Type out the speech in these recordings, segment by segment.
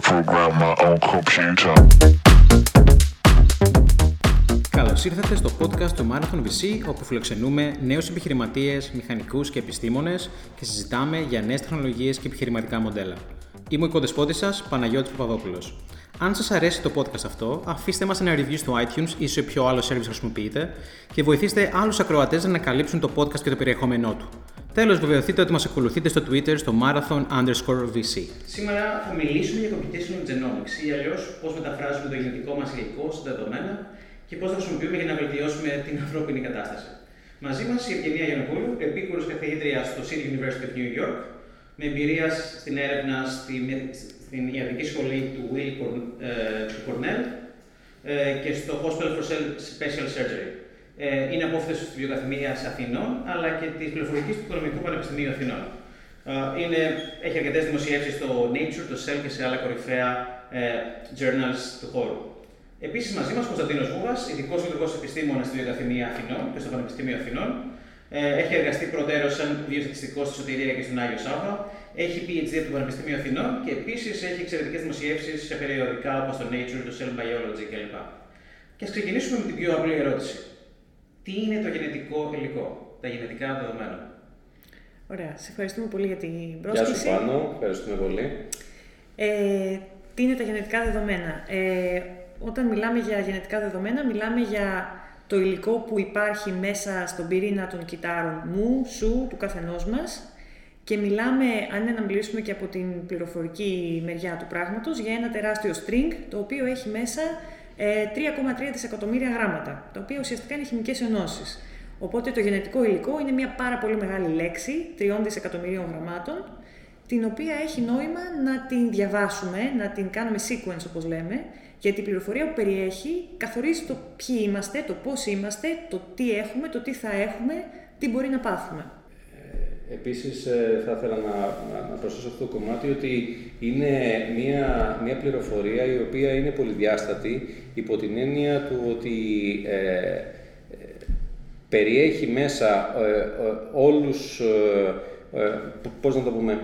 program my own computer. Καλώς ήρθατε στο podcast του Marathon VC, όπου φιλοξενούμε νέους επιχειρηματίες, μηχανικούς και επιστήμονες και συζητάμε για νέες τεχνολογίες και επιχειρηματικά μοντέλα. Είμαι ο οικοδεσπότης σας, Παναγιώτης Παπαδόπουλος. Αν σας αρέσει το podcast αυτό, αφήστε μας ένα review στο iTunes ή σε ποιο άλλο service χρησιμοποιείτε και βοηθήστε άλλους ακροατές να ανακαλύψουν το podcast και το περιεχόμενό του. Τέλος, βεβαιωθείτε ότι μας ακολουθείτε στο Twitter στο marathon underscore VC. Σήμερα θα μιλήσουμε για computational genomics ή αλλιώς πώς μεταφράζουμε το γενετικό μας υλικό στα δεδομένα και πώς θα χρησιμοποιούμε για να βελτιώσουμε την ανθρώπινη κατάσταση. Μαζί μας η Ευγενία Γιανοπούλου, επίκουρος καθηγήτρια στο City University of New York, με εμπειρία στην έρευνα στην, στην ιατρική σχολή του Will ε, του Cornell ε, και στο Hospital for Special Surgery. Ε, είναι απόφθεσης της βιοκαθημία Αθηνών, αλλά και της πληροφορικής του Οικονομικού Πανεπιστημίου Αθηνών. Είναι, έχει αρκετές δημοσιεύσεις στο Nature, το Cell και σε άλλα κορυφαία journals του χώρου. Επίσης, μαζί μας Κωνσταντίνος Βούγα, ειδικός λειτουργός επιστήμονας στη Βιοκαθημία Αθηνών και στο Πανεπιστήμιο Αθηνών. Ε, έχει εργαστεί προτέρως σαν βιοστατιστικό στη Σωτηρία και στον Άγιο Σάββα. Έχει PhD από το Πανεπιστήμιο Αθηνών και επίσης έχει εξαιρετικές δημοσιεύσεις σε περιοδικά όπως το Nature, το Cell Biology κλπ. Και ας ξεκινήσουμε με την πιο απλή ερώτηση. Τι είναι το γενετικό υλικό, τα γενετικά δεδομένα; Ωραία. Σε ευχαριστούμε πολύ για την πρόσκληση. Γεια σου Πάνο. Ευχαριστούμε πολύ. Ε, τι είναι τα γενετικά δεδομένα; Ε, όταν μιλάμε για γενετικά δεδομένα, μιλάμε για το υλικό που υπάρχει μέσα στον πυρήνα των κυτάρων μου, σου, του καθενός μας και μιλάμε, αν είναι να μιλήσουμε και από την πληροφορική μεριά του πράγματος, για ένα τεράστιο string, το οποίο έχει μέσα 3,3 ε, δισεκατομμύρια γράμματα, τα οποία ουσιαστικά είναι χημικές ενώσεις. Οπότε το γενετικό υλικό είναι μια πάρα πολύ μεγάλη λέξη, 3 δισεκατομμυρίων γραμμάτων, την οποία έχει νόημα να την διαβάσουμε, να την κάνουμε sequence όπως λέμε, γιατί η πληροφορία που περιέχει καθορίζει το ποιοι είμαστε, το πώς είμαστε, το τι έχουμε, το τι θα έχουμε, τι μπορεί να πάθουμε. Ε, επίσης ε, θα ήθελα να, να, προσθέσω αυτό το κομμάτι ότι είναι μια, μια πληροφορία η οποία είναι πολυδιάστατη υπό την έννοια του ότι ε, περιέχει μέσα όλους πώς να το πούμε,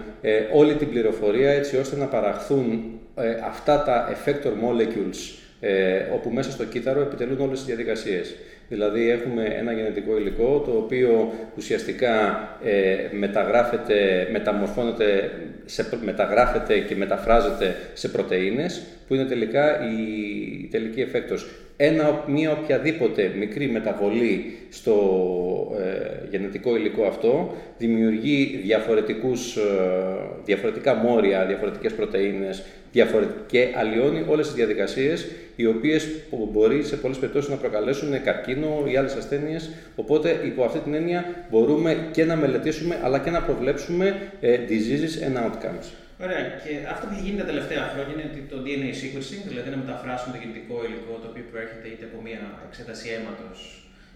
όλη την πληροφορία έτσι ώστε να παραχθούν ε, αυτά τα effector molecules ε, όπου μέσα στο κύτταρο επιτελούν όλες τις διαδικασίες. Δηλαδή έχουμε ένα γενετικό υλικό το οποίο ουσιαστικά ε, μεταγράφεται, μεταμορφώνεται, σε, μεταγράφεται και μεταφράζεται σε πρωτεΐνες που είναι τελικά η, τελική εφέκτος. Ένα, μία οποιαδήποτε μικρή μεταβολή στο ε, γενετικό υλικό αυτό δημιουργεί διαφορετικούς, ε, διαφορετικά μόρια, διαφορετικές πρωτεΐνες και αλλοιώνει όλες τις διαδικασίες οι οποίες μπορεί σε πολλές περιπτώσεις να προκαλέσουν καρκίνο ή άλλες ασθένειες. Οπότε υπό αυτή την έννοια μπορούμε και να μελετήσουμε αλλά και να προβλέψουμε ε, diseases and outcomes. Ωραία. Και αυτό που έχει γίνει τα τελευταία χρόνια είναι το DNA sequencing, δηλαδή να μεταφράσουμε το γενετικό υλικό το οποίο προέρχεται είτε από μια εξέταση αίματος,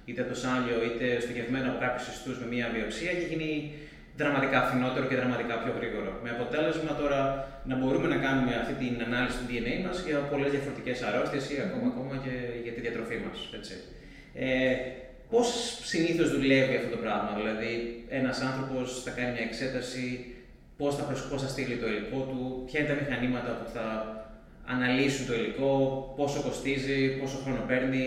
είτε από το σάλιο, είτε στοχευμένο από κάποιους ιστούς με μια βιοψία. Έχει γίνει δραματικά φθηνότερο και δραματικά πιο γρήγορο. Με αποτέλεσμα τώρα να μπορούμε να κάνουμε αυτή την ανάλυση του DNA μας για πολλές διαφορετικές αρρώστιες ή ακόμα, ακόμα και για τη διατροφή μας. Ε, Πώς συνήθως δουλεύει αυτό το πράγμα, Δηλαδή, ένας άνθρωπος θα κάνει μια εξέταση πώς θα, πώς θα στείλει το υλικό του, ποια είναι τα μηχανήματα που θα αναλύσουν το υλικό, πόσο κοστίζει, πόσο χρόνο παίρνει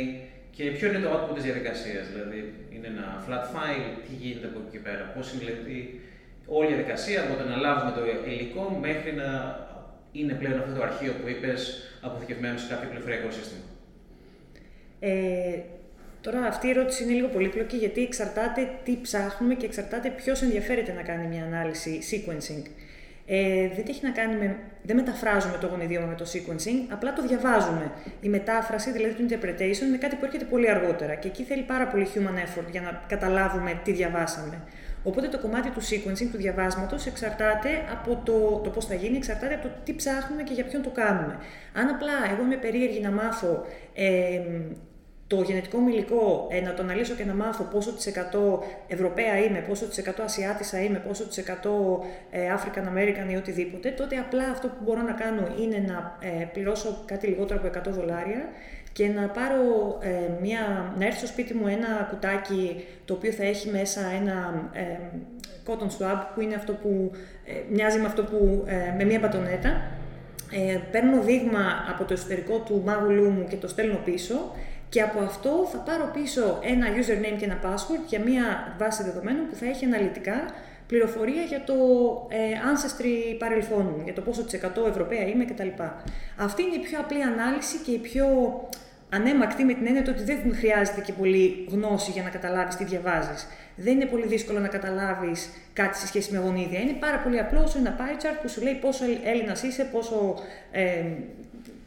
και ποιο είναι το output της διαδικασίας. Δηλαδή, είναι ένα flat file, τι γίνεται από εκεί και πέρα, πώς είναι δηλαδή, όλη η διαδικασία από το να λάβουμε το υλικό μέχρι να είναι πλέον αυτό το αρχείο που είπες αποθηκευμένο σε κάποιο πληροφοριακό σύστημα. Ε, Τώρα αυτή η ερώτηση είναι λίγο πολύπλοκη γιατί εξαρτάται τι ψάχνουμε και εξαρτάται ποιος ενδιαφέρεται να κάνει μια ανάλυση sequencing. Ε, δεν έχει να κάνει με. Δεν μεταφράζουμε το γονιδίωμα με το sequencing, απλά το διαβάζουμε. Η μετάφραση, δηλαδή το interpretation, είναι κάτι που έρχεται πολύ αργότερα και εκεί θέλει πάρα πολύ human effort για να καταλάβουμε τι διαβάσαμε. Οπότε το κομμάτι του sequencing, του διαβάσματος, εξαρτάται από το, το πώς θα γίνει, εξαρτάται από το τι ψάχνουμε και για ποιον το κάνουμε. Αν απλά εγώ είμαι περίεργη να μάθω ε, το γενετικό μου υλικό, ε, να το αναλύσω και να μάθω πόσο της εκατό Ευρωπαία είμαι, πόσο της εκατό Ασιάτισα είμαι, πόσο της εκατό ε, African American ή οτιδήποτε, τότε απλά αυτό που μπορώ να κάνω είναι να ε, πληρώσω κάτι λιγότερο από 100 δολάρια και να πάρω ε, μια, να έρθει στο σπίτι μου ένα κουτάκι το οποίο θα έχει μέσα ένα ε, cotton swab που είναι αυτό που μοιάζει με αυτό που, με μια μπατονέτα. Ε, παίρνω δείγμα από το εσωτερικό του μάγουλού μου και το στέλνω πίσω και από αυτό θα πάρω πίσω ένα username και ένα password για μια βάση δεδομένων που θα έχει αναλυτικά πληροφορία για το ε, ancestry παρελθόν μου, για το πόσο της 100 Ευρωπαία είμαι κτλ. Αυτή είναι η πιο απλή ανάλυση και η πιο ανέμακτη με την έννοια ότι δεν χρειάζεται και πολύ γνώση για να καταλάβεις τι διαβάζεις. Δεν είναι πολύ δύσκολο να καταλάβεις κάτι σε σχέση με γονίδια. Είναι πάρα πολύ απλό όσο ένα pie chart που σου λέει πόσο Έλληνας είσαι, πόσο ε,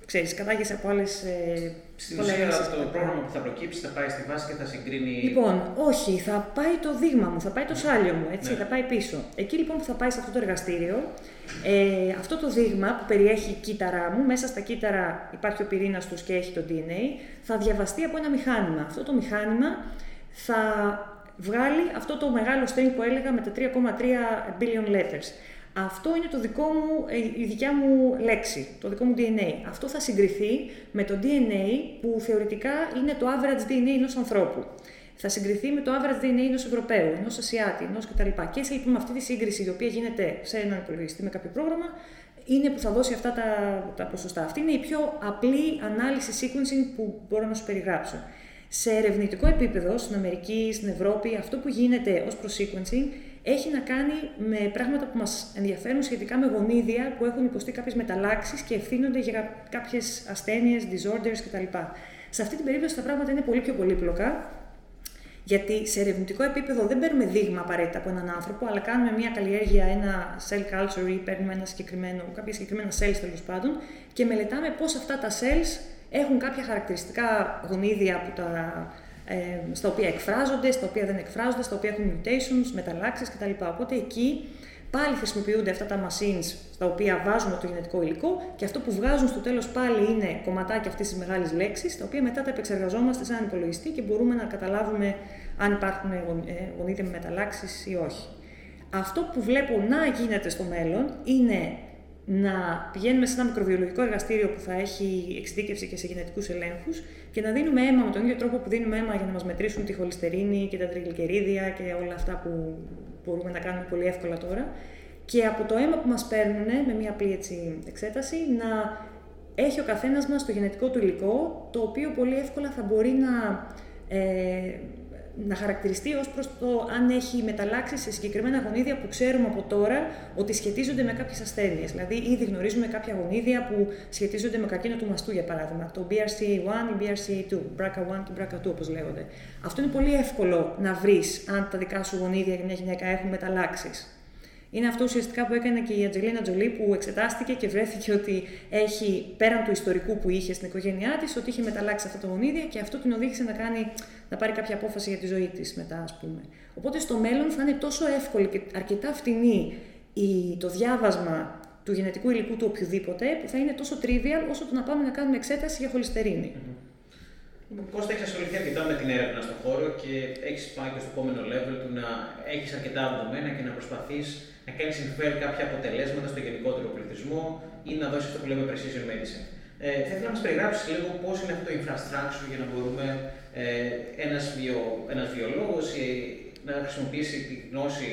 ξέρεις, κατάγεσαι από άλλες. Ε, Στην ουσία, το πρόγραμμα που θα προκύψει θα πάει στη βάση και θα συγκρίνει. Λοιπόν, όχι, θα πάει το δείγμα μου, θα πάει το Ναι. σάλιο μου, έτσι, Ναι. θα πάει πίσω. Εκεί λοιπόν που θα πάει σε αυτό το εργαστήριο, ε, αυτό το δείγμα που περιέχει κύτταρά μου, μέσα στα κύτταρα υπάρχει ο πυρήνας τους και έχει το DNA, θα διαβαστεί από ένα μηχάνημα. Αυτό το μηχάνημα θα βγάλει αυτό το μεγάλο string που έλεγα με τα 3,3 billion letters. Αυτό είναι το δικό μου, ε, η δικιά μου λέξη, το δικό μου DNA. Αυτό θα συγκριθεί με το DNA που θεωρητικά είναι το average DNA ενός ανθρώπου. Θα συγκριθεί με το average DNA ενός Ευρωπαίου, ενός Ασιάτη, ενός κτλ. Και έτσι λοιπόν με αυτή τη σύγκριση η οποία γίνεται σε έναν υπολογιστή με κάποιο πρόγραμμα, είναι που θα δώσει αυτά τα, τα ποσοστά. Αυτή είναι η πιο απλή ανάλυση sequencing που μπορώ να σου περιγράψω. Σε ερευνητικό επίπεδο, στην Αμερική, στην Ευρώπη, αυτό που γίνεται ως προς sequencing έχει να κάνει με πράγματα που μας ενδιαφέρουν σχετικά με γονίδια που έχουν υποστεί κάποιες μεταλλάξεις και ευθύνονται για κάποιες ασθένειες, disorders κτλ. Σε αυτή την περίπτωση τα πράγματα είναι πολύ πιο πολύπλοκα, γιατί σε ερευνητικό επίπεδο δεν παίρνουμε δείγμα απαραίτητα από έναν άνθρωπο, αλλά κάνουμε μια καλλιέργεια, ένα cell culture ή παίρνουμε ένα συγκεκριμένο, κάποια συγκεκριμένα cells τέλος πάντων και μελετάμε πώς αυτά τα cells έχουν κάποια χαρακτηριστικά γονίδια που τα, ε, στα οποία εκφράζονται, στα οποία δεν εκφράζονται, στα οποία έχουν mutations, μεταλλάξεις κτλ. Οπότε εκεί πάλι χρησιμοποιούνται αυτά τα machines στα οποία βάζουμε το γενετικό υλικό και αυτό που βγάζουν στο τέλος πάλι είναι κομματάκια αυτής της μεγάλης λέξης, τα οποία μετά τα επεξεργαζόμαστε σε έναν υπολογιστή και μπορούμε να καταλάβουμε αν υπάρχουν γον- ε, γονίδια με μεταλλάξεις ή όχι. Αυτό που βλέπω να γίνεται στο μέλλον είναι να πηγαίνουμε σε ένα μικροβιολογικό εργαστήριο που θα έχει εξειδίκευση και σε γενετικούς ελέγχους και να δίνουμε αίμα με τον ίδιο τρόπο που δίνουμε αίμα για να μας μετρήσουν τη χολυστερίνη και τα τριγλικερίδια και όλα αυτά που μπορούμε να κάνουμε πολύ εύκολα τώρα. Και από το αίμα που μας παίρνουν με μια απλή έτσι, εξέταση να έχει ο καθένας μας το γενετικό του υλικό, το οποίο πολύ εύκολα θα μπορεί να ε, να χαρακτηριστεί ως προς το αν έχει μεταλλάξει σε συγκεκριμένα γονίδια που ξέρουμε από τώρα ότι σχετίζονται με κάποιες ασθένειες. Δηλαδή, ήδη γνωρίζουμε κάποια γονίδια που σχετίζονται με καρκίνο του μαστού, για παράδειγμα. Το BRCA1 ή BRCA2, BRCA1 και BRCA2 όπως λέγονται. Αυτό είναι πολύ εύκολο να βρεις αν τα δικά σου γονίδια για μια γυναίκα έχουν μεταλλάξεις. Είναι αυτό ουσιαστικά που έκανε και η Ατζελίνα Τζολί που εξετάστηκε και βρέθηκε ότι έχει πέραν του ιστορικού που είχε στην οικογένειά της, ότι είχε μεταλλάξει αυτά τα γονίδια και αυτό την οδήγησε να, κάνει, να πάρει κάποια απόφαση για τη ζωή της μετά, ας πούμε. Οπότε στο μέλλον θα είναι τόσο εύκολη και αρκετά φτηνή η, το διάβασμα του γενετικού υλικού του οποιοδήποτε, που θα είναι τόσο trivial όσο το να πάμε να κάνουμε εξέταση για χολυστερίνη. Κώστα, έχεις ασχοληθεί αρκετά με την έρευνα στον χώρο και έχεις πάει και στο επόμενο level του να έχεις αρκετά δεδομένα και να προσπαθείς να κάνεις συμφέρει κάποια αποτελέσματα στο γενικότερο πληθυσμό ή να δώσεις αυτό που λέμε precision medicine. Ε, θα ήθελα να μας περιγράψεις λίγο πώς είναι αυτό το infrastructure για να μπορούμε ε, ένας βιο, ένας βιολόγος να χρησιμοποιήσει τη γνώση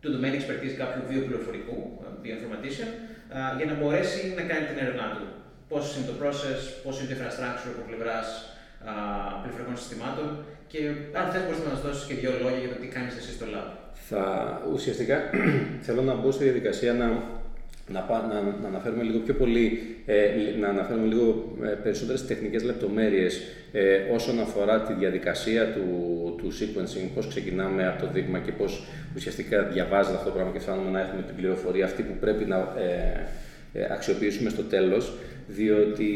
του domain expertise κάποιου βιοπληροφορικού, ε, bioinformatician, ε, για να μπορέσει να κάνει την έρευνά του. Πώς είναι το process, πώς είναι το infrastructure από πλευράς πληροφορικών συστημάτων και αν θες μπορείς να μας δώσεις και δύο λόγια για το τι κάνεις εσύ στο lab. Θα, ουσιαστικά θέλω να μπω στη διαδικασία να, να, πά- να, να αναφέρουμε λίγο πιο πολύ, ε, να αναφέρουμε λίγο ε, περισσότερες τεχνικές λεπτομέρειες ε, όσον αφορά τη διαδικασία του, του sequencing, πώς ξεκινάμε από το δείγμα και πώς ουσιαστικά διαβάζεται αυτό το πράγμα και φτάνουμε να έχουμε την πληροφορία αυτή που πρέπει να ε, ε, αξιοποιήσουμε στο τέλος, διότι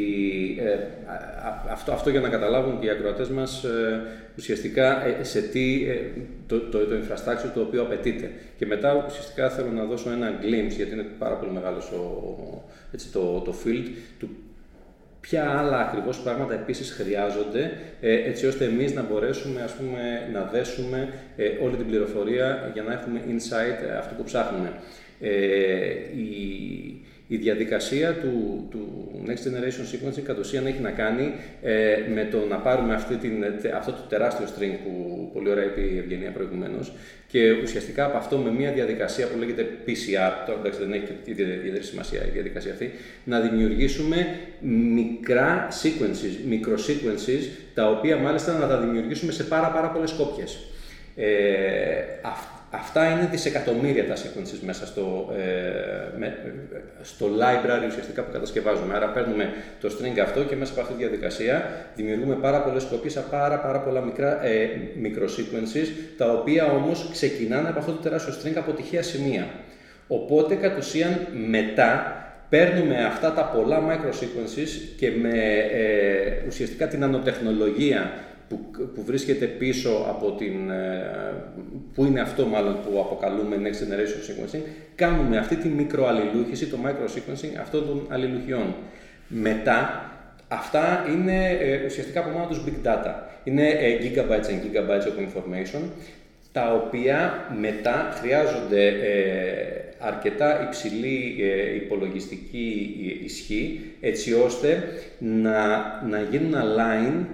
ε, α- α- αυτό, αυτό για να καταλάβουν και οι ακροατές μας ε, ουσιαστικά ε, σε τι ε, το, το, το infrastructure το οποίο απαιτείται. Και μετά ουσιαστικά θέλω να δώσω ένα glimpse, γιατί είναι πάρα πολύ μεγάλος ο, έτσι, το, το field, του ποια άλλα ακριβώς πράγματα επίσης χρειάζονται, ε, έτσι ώστε εμείς να μπορέσουμε ας πούμε, να δέσουμε ε, όλη την πληροφορία για να έχουμε insight ε, αυτό που ψάχνουμε. Ε, η, Η διαδικασία του, του Next Generation Sequencing κατ' ουσίαν έχει να κάνει ε, με το να πάρουμε αυτή την, αυτό το τεράστιο string που πολύ ωραία είπε η Ευγενία προηγουμένως και ουσιαστικά από αυτό με μια διαδικασία που λέγεται PCR, τώρα εντάξει δεν έχει ιδιαίτερη σημασία η διαδικασία αυτή, να δημιουργήσουμε μικρά sequences, μικροsequences, τα οποία μάλιστα να τα δημιουργήσουμε σε πάρα, πάρα πολλές κόπιες. Ε, αυτά είναι δισεκατομμύρια τα sequences μέσα στο, ε, με, στο library ουσιαστικά που κατασκευάζουμε. Άρα παίρνουμε το string αυτό και μέσα από αυτή τη διαδικασία δημιουργούμε πάρα πολλές κοπίες από πάρα, πάρα πολλά μικρά ε, μικροsequences, τα οποία όμως ξεκινάνε από αυτό το τεράστιο string από τυχαία σημεία. Οπότε κατ' ουσίαν μετά παίρνουμε αυτά τα πολλά microsequences και με ε, ουσιαστικά την ανοτεχνολογία που, που βρίσκεται πίσω από την, ε, που είναι αυτό μάλλον που αποκαλούμε Next Generation Sequencing, κάνουμε αυτή τη μικροαλληλούχηση, το microsequencing αυτών των αλληλουχιών. Μετά, αυτά είναι ε, ουσιαστικά από μόνο τους big data. Είναι ε, gigabytes and gigabytes of information, τα οποία μετά χρειάζονται ε, αρκετά υψηλή ε, υπολογιστική ισχύ, έτσι ώστε να, να γίνουν align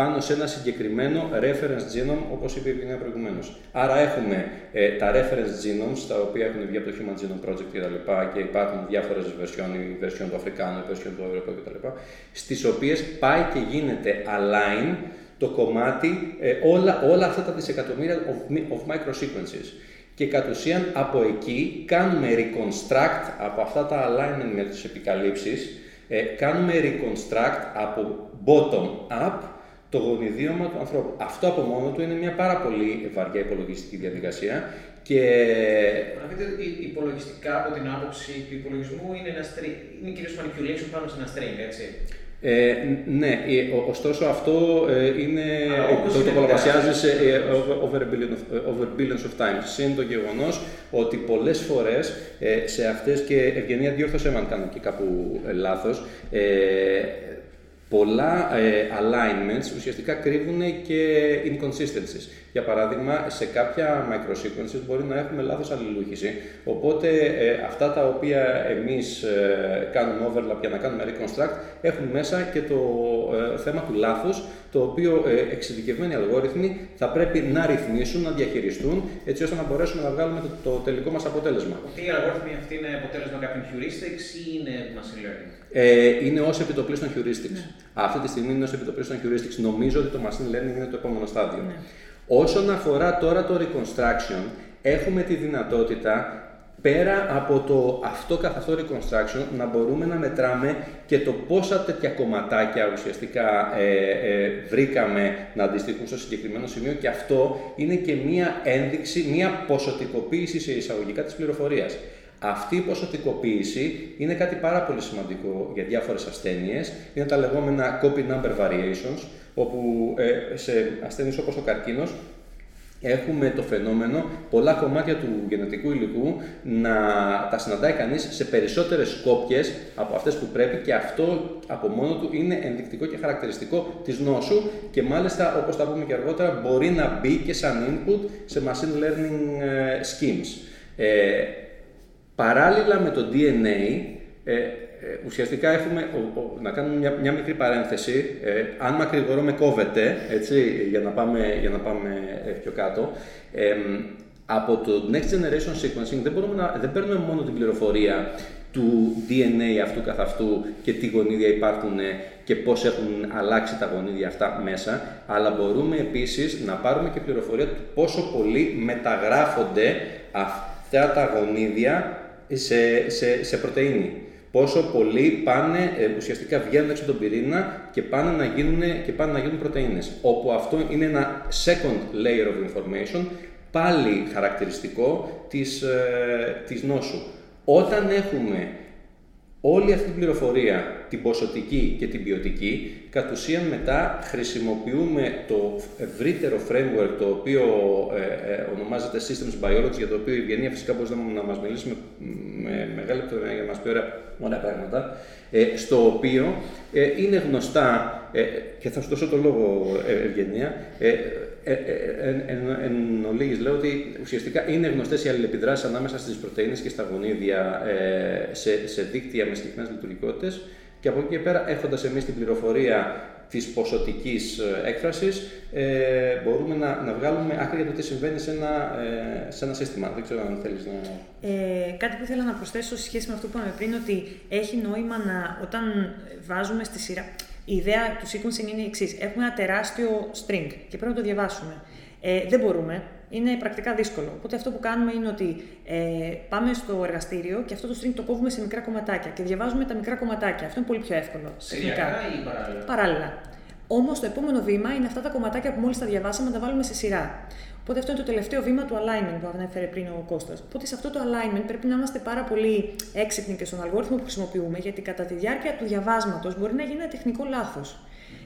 πάνω σε ένα συγκεκριμένο reference genome, όπως είπε η Ευγενία προηγουμένως. Άρα έχουμε ε, τα reference genomes, τα οποία έχουν βγει από το Human Genome Project κτλ. Και, και υπάρχουν διάφορες version, η version του Αφρικάνου, η version του Ευρωπαίου κτλ. Στις οποίες πάει και γίνεται align το κομμάτι, ε, όλα, όλα αυτά τα δισεκατομμύρια of, of microsequences. Και κατ' ουσίαν από εκεί κάνουμε reconstruct από αυτά τα alignment με τις επικαλύψεις, ε, κάνουμε reconstruct από bottom up το γονιδίωμα του ανθρώπου. Αυτό από μόνο του είναι μια πάρα πολύ βαριά υπολογιστική διαδικασία και... Να δείτε, υπολογιστικά από την άποψη του υπολογισμού είναι, ένα string, είναι κυρίως manipulation πάνω σε ένα string, έτσι. Ε, ναι, ωστόσο αυτό ε, είναι, το, το πολλαπλασιάζεις σε ε, over, over billions of times. Συν το γεγονός ότι πολλές φορές ε, σε αυτές και ευγενία διόρθωσε με αν κάνω και κάπου λάθος, πολλά ε, alignments ουσιαστικά κρύβουν και inconsistencies. Για παράδειγμα, σε κάποια microsequences μπορεί να έχουμε λάθος αλληλούχηση, οπότε ε, αυτά τα οποία εμείς ε, κάνουμε overlap για να κάνουμε reconstruct έχουν μέσα και το ε, θέμα του λάθους, το οποίο ε, εξειδικευμένοι αλγόριθμοι θα πρέπει να ρυθμίσουν, να διαχειριστούν, έτσι ώστε να μπορέσουμε να βγάλουμε το, το τελικό μας αποτέλεσμα. Αυτή η αλγόριθμοι αυτή είναι αποτέλεσμα κάποιων heuristics ή είναι machine learning? Ε, είναι ως επιτοπλίστων heuristics. Ναι. Αυτή τη στιγμή είναι ως επιτοπλίστων heuristics. Νομίζω ότι το machine learning είναι το επόμενο στάδιο. Ναι. Όσον αφορά τώρα το reconstruction, έχουμε τη δυνατότητα πέρα από το αυτό καθ' αυτό reconstruction να μπορούμε να μετράμε και το πόσα τέτοια κομματάκια ουσιαστικά ε, ε, βρήκαμε να αντιστοιχούν στο συγκεκριμένο σημείο και αυτό είναι και μία ένδειξη, μία ποσοτικοποίηση σε εισαγωγικά της πληροφορίας. Αυτή η ποσοτικοποίηση είναι κάτι πάρα πολύ σημαντικό για διάφορες ασθένειες. Είναι τα λεγόμενα copy number variations, όπου ε, σε ασθένειες όπως ο καρκίνος έχουμε το φαινόμενο πολλά κομμάτια του γενετικού υλικού να τα συναντάει κανείς σε περισσότερες κόπιες από αυτές που πρέπει και αυτό από μόνο του είναι ενδεικτικό και χαρακτηριστικό της νόσου και μάλιστα όπως θα πούμε και αργότερα μπορεί να μπει και σαν input σε machine learning ε, schemes. Ε, παράλληλα με το DNA, ε, ε, ουσιαστικά έχουμε, να κάνουμε μια, μια μικρή παρένθεση, ε, αν μακρηγορώ με κόβεται, έτσι, για να πάμε, για να πάμε ε, πιο κάτω, ε, από το Next Generation Sequencing δεν, μπορούμε να, δεν παίρνουμε μόνο την πληροφορία του DNA αυτού καθ' αυτού και τι γονίδια υπάρχουν και πώς έχουν αλλάξει τα γονίδια αυτά μέσα, αλλά μπορούμε επίσης να πάρουμε και πληροφορία του πόσο πολύ μεταγράφονται αυτά τα γονίδια σε, σε, σε πρωτεΐνη πόσο πολλοί πάνε, ε, ουσιαστικά βγαίνουν έξω από τον πυρήνα και πάνε να γίνουν, και πάνε να γίνουν πρωτεΐνες. Όπου αυτό είναι ένα second layer of information, πάλι χαρακτηριστικό της, ε, της νόσου. Όταν έχουμε Όλη αυτή την πληροφορία, την ποσοτική και την ποιοτική, κατ' ουσίαν μετά χρησιμοποιούμε το ευρύτερο framework το οποίο ε, ε, ονομάζεται Systems Biology, για το οποίο η Ευγενία φυσικά μπορεί να, να μας μιλήσει με, με μεγάλη λεπτομέρεια για να μας πει ωραία, ωραία πράγματα, ε, στο οποίο ε, είναι γνωστά, ε, και θα σου δώσω το λόγο Ευγενία, ε, ε, εν, εν, εν ολίγης, λέω ότι ουσιαστικά είναι γνωστές οι αλληλεπιδράσεις ανάμεσα στις πρωτενε και στα γονίδια ε, σε, σε δίκτυα με συγκεκριμένες λειτουργικότητες. Και από εκεί και πέρα, έχοντας εμείς την πληροφορία της ποσοτικής έκφρασης, ε, μπορούμε να, να βγάλουμε άκρη για το τι συμβαίνει σε ένα, ε, σε ένα σύστημα. Δεν ξέρω αν θέλεις να. Ε, κάτι που ήθελα να προσθέσω σε σχέση με αυτό που είπαμε πριν, ότι έχει νόημα να, όταν βάζουμε στη σειρά. Η ιδέα του sequencing είναι η εξής. Έχουμε ένα τεράστιο string και πρέπει να το διαβάσουμε. Ε, δεν μπορούμε. Είναι πρακτικά δύσκολο. Οπότε αυτό που κάνουμε είναι ότι ε, πάμε στο εργαστήριο και αυτό το string το κόβουμε σε μικρά κομματάκια και διαβάζουμε τα μικρά κομματάκια. Αυτό είναι πολύ πιο εύκολο. Σειριακά ή παράλληλα; Παράλληλα. Όμως το επόμενο βήμα είναι αυτά τα κομματάκια που μόλις τα διαβάσαμε να τα βάλουμε σε σειρά. Οπότε αυτό είναι το τελευταίο βήμα του alignment που ανέφερε πριν ο Κώστας. Οπότε σε αυτό το alignment πρέπει να είμαστε πάρα πολύ έξυπνοι και στον αλγόριθμο που χρησιμοποιούμε, γιατί κατά τη διάρκεια του διαβάσματος μπορεί να γίνει ένα τεχνικό λάθος.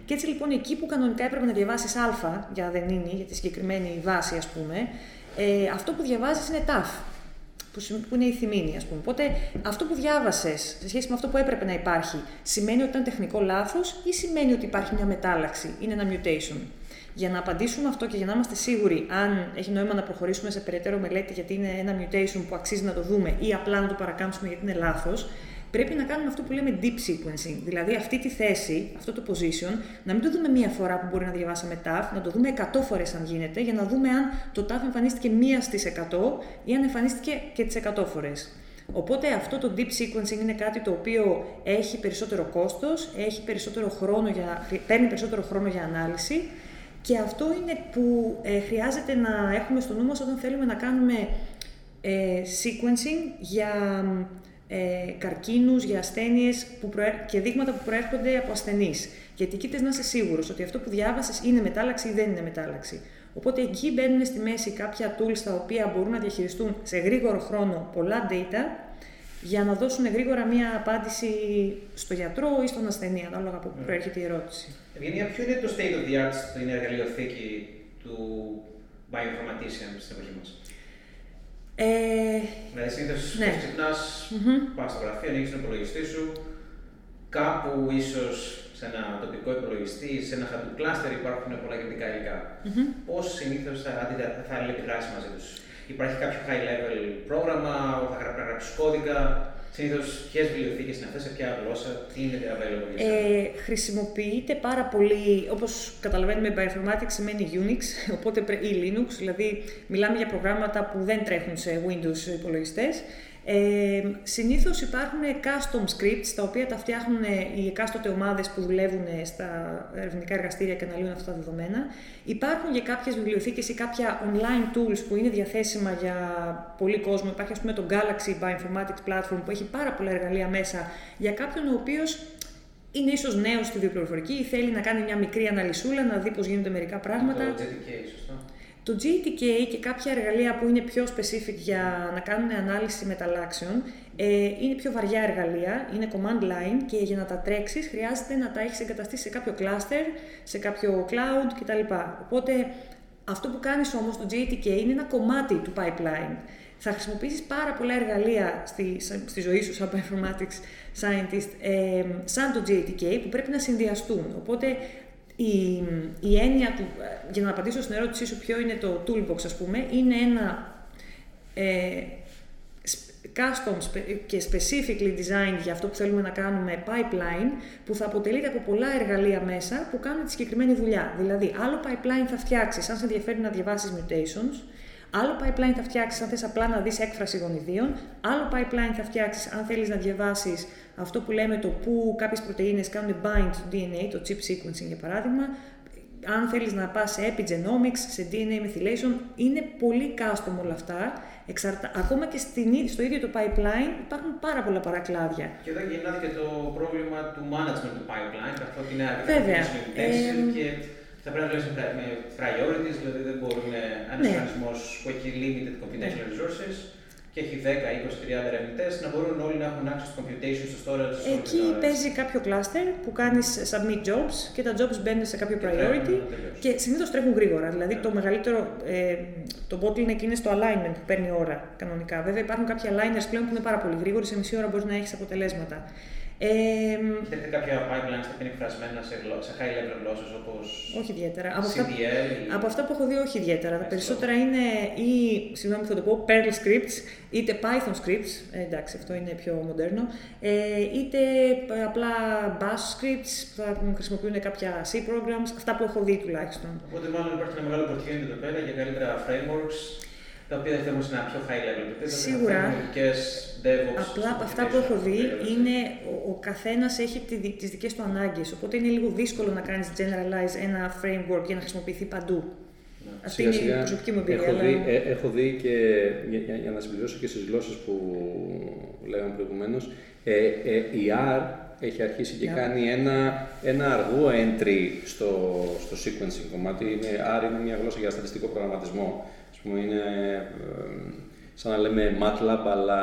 Και έτσι λοιπόν εκεί που κανονικά έπρεπε να διαβάσεις Α για δεν είναι, για τη συγκεκριμένη βάση, ας πούμε, ε, αυτό που διαβάζεις είναι ταφ που είναι η θυμήνη, ας πούμε. Οπότε αυτό που διάβασες σε σχέση με αυτό που έπρεπε να υπάρχει, σημαίνει ότι ήταν τεχνικό λάθος ή σημαίνει ότι υπάρχει μια μετάλλαξη, είναι ένα mutation; Για να απαντήσουμε αυτό και για να είμαστε σίγουροι αν έχει νόημα να προχωρήσουμε σε περαιτέρω μελέτη γιατί είναι ένα mutation που αξίζει να το δούμε ή απλά να το παρακάμψουμε γιατί είναι λάθος, πρέπει να κάνουμε αυτό που λέμε deep sequencing. Δηλαδή αυτή τη θέση, αυτό το position, να μην το δούμε μία φορά που μπορεί να διαβάσαμε TAF, να το δούμε 100 φορές αν γίνεται, για να δούμε αν το TAF εμφανίστηκε μία στις 100 ή αν εμφανίστηκε και τις 100 φορές. Οπότε αυτό το deep sequencing είναι κάτι το οποίο έχει περισσότερο κόστος, έχει περισσότερο χρόνο για, παίρνει περισσότερο χρόνο για ανάλυση και αυτό είναι που ε, χρειάζεται να έχουμε στο νου μας όταν θέλουμε να κάνουμε ε, sequencing για ε, καρκίνους, για ασθένειες που και δείγματα που προέρχονται από ασθενείς. Γιατί εκεί να είσαι σίγουρος ότι αυτό που διάβασες είναι μετάλλαξη ή δεν είναι μετάλλαξη. Οπότε εκεί μπαίνουν στη μέση κάποια tools τα οποία μπορούν να διαχειριστούν σε γρήγορο χρόνο πολλά data για να δώσουν γρήγορα μία απάντηση στο γιατρό ή στον ασθενή, ανάλογα από πού ναι. προέρχεται η ερώτηση. Ευγενία, ποιο είναι το state of the art στην εργαλειοθήκη του bioinformatician στην εποχή μας. Ε, δηλαδή, συνήθω ναι. ξυπνά, mm-hmm. πα στο γραφείο, ανοίξει τον υπολογιστή σου, κάπου ίσω σε ένα τοπικό υπολογιστή, σε ένα χαρτί κλάστερ υπάρχουν πολλά γενικά υλικά. Mm-hmm. Πώ συνήθω θα, θα αλληλεπιδράσει μαζί του, Υπάρχει κάποιο high level πρόγραμμα, θα γράψεις κώδικα, Συνήθως, ποιες βιβλιοθήκες είναι αυτές, σε ποια γλώσσα, τι είναι available ε, Χρησιμοποιείται πάρα πολύ, όπως καταλαβαίνουμε, bioinformatics σημαίνει Unix οπότε, ή Linux, δηλαδή μιλάμε για προγράμματα που δεν τρέχουν σε Windows υπολογιστές. Ε, Συνήθως υπάρχουν custom scripts τα οποία τα φτιάχνουν οι εκάστοτε ομάδες που δουλεύουν στα ερευνητικά εργαστήρια και αναλύουν αυτά τα δεδομένα. Υπάρχουν και κάποιες βιβλιοθήκες ή κάποια online tools που είναι διαθέσιμα για πολύ κόσμο. Υπάρχει, ας πούμε, το Galaxy Bioinformatics Platform που έχει πάρα πολλά εργαλεία μέσα για κάποιον ο οποίος είναι ίσως νέος στη βιοπληροφορική ή θέλει να κάνει μια μικρή αναλυσούλα, να δει πώς γίνονται μερικά πράγματα. Το JDK, σωστό. Το GTK και κάποια εργαλεία που είναι πιο specific για να κάνουν ανάλυση μεταλλάξεων ε, είναι πιο βαριά εργαλεία, είναι command line και για να τα τρέξεις χρειάζεται να τα έχεις εγκαταστήσει σε κάποιο cluster, σε κάποιο cloud κτλ. Οπότε αυτό που κάνεις όμως το GTK είναι ένα κομμάτι του pipeline. Θα χρησιμοποιήσεις πάρα πολλά εργαλεία στη, στη ζωή σου σαν bioinformatics scientist, ε, σαν το GTK που πρέπει να συνδυαστούν. Οπότε η, η έννοια του, για να απαντήσω στην ερώτησή σου ποιο είναι το toolbox ας πούμε, είναι ένα ε, custom και specifically designed για αυτό που θέλουμε να κάνουμε pipeline που θα αποτελείται από πολλά εργαλεία μέσα που κάνουν τη συγκεκριμένη δουλειά. Δηλαδή, άλλο pipeline θα φτιάξεις αν σε ενδιαφέρει να διαβάσεις mutations, άλλο pipeline θα φτιάξεις αν θες απλά να δεις έκφραση γονιδίων, άλλο pipeline θα φτιάξεις αν θέλεις να διαβάσεις αυτό που λέμε το που κάποιες πρωτενε κάνουν bind to DNA, το chip sequencing για παράδειγμα, αν θέλεις να πας σε epigenomics, σε DNA methylation, είναι πολύ custom όλα αυτά. Εξαρτα... Ακόμα και στην... στο ίδιο το pipeline υπάρχουν πάρα πολλά παρακλάδια. Και εδώ γεννάται και το πρόβλημα του management του pipeline, καθότι είναι αρκετά ε, και θα πρέπει να δουλέψει με priorities, δηλαδή δεν μπορούμε ένα ναι. οργανισμό που έχει limited computational ναι. resources και έχει 10, 20, 30 ερευνητές να μπορούν όλοι να έχουν access to computation, στο storage. Εκεί παίζει κάποιο cluster που κάνει submit jobs και τα jobs μπαίνουν σε κάποιο priority και, και συνήθως τρέχουν γρήγορα. Δηλαδή το μεγαλύτερο, ε, το bottleneck είναι στο alignment που παίρνει ώρα κανονικά. Βέβαια υπάρχουν κάποια aligners πλέον που είναι πάρα πολύ γρήγοροι, σε μισή ώρα μπορείς να έχεις αποτελέσματα. Ε, Έχετε κάποια pipelines που είναι εκφρασμένα σε, γλω... σε high level γλώσσες όπως όχι ιδιαίτερα. Από αυτά, CDL ή... από αυτά που έχω δει, όχι ιδιαίτερα. Τα Έτσι, περισσότερα είναι ή, συγγνώμη που θα το πω, Perl scripts, είτε Python scripts, ε, εντάξει, αυτό είναι πιο μοντέρνο, ε, είτε απλά Bash scripts που θα χρησιμοποιούν κάποια C programs, αυτά που έχω δει τουλάχιστον. Οπότε μάλλον υπάρχει ένα μεγάλο opportunity εδώ πέρα για καλύτερα frameworks τα οποία θέλουμε σε ένα πιο high level επίπεδο. Σίγουρα. DevOps, Απλά από αυτά που έχω δει είναι ο, ο καθένας έχει τη, τις δικές του ανάγκες. Οπότε είναι λίγο δύσκολο να κάνεις generalize ένα framework για να χρησιμοποιηθεί παντού. Ναι. Αυτή είναι η προσωπική μου εμπειρία. Έχω, αλλά... δει, ε, έχω δει και για, για, για να συμπληρώσω και στις γλώσσες που λέγαμε προηγουμένως, ε, ε, η R έχει αρχίσει και Yeah. κάνει ένα, ένα αργό entry στο, στο sequencing κομμάτι. Είναι, R είναι μια γλώσσα για στατιστικό προγραμματισμό πούμε, είναι ε, σαν να λέμε MATLAB αλλά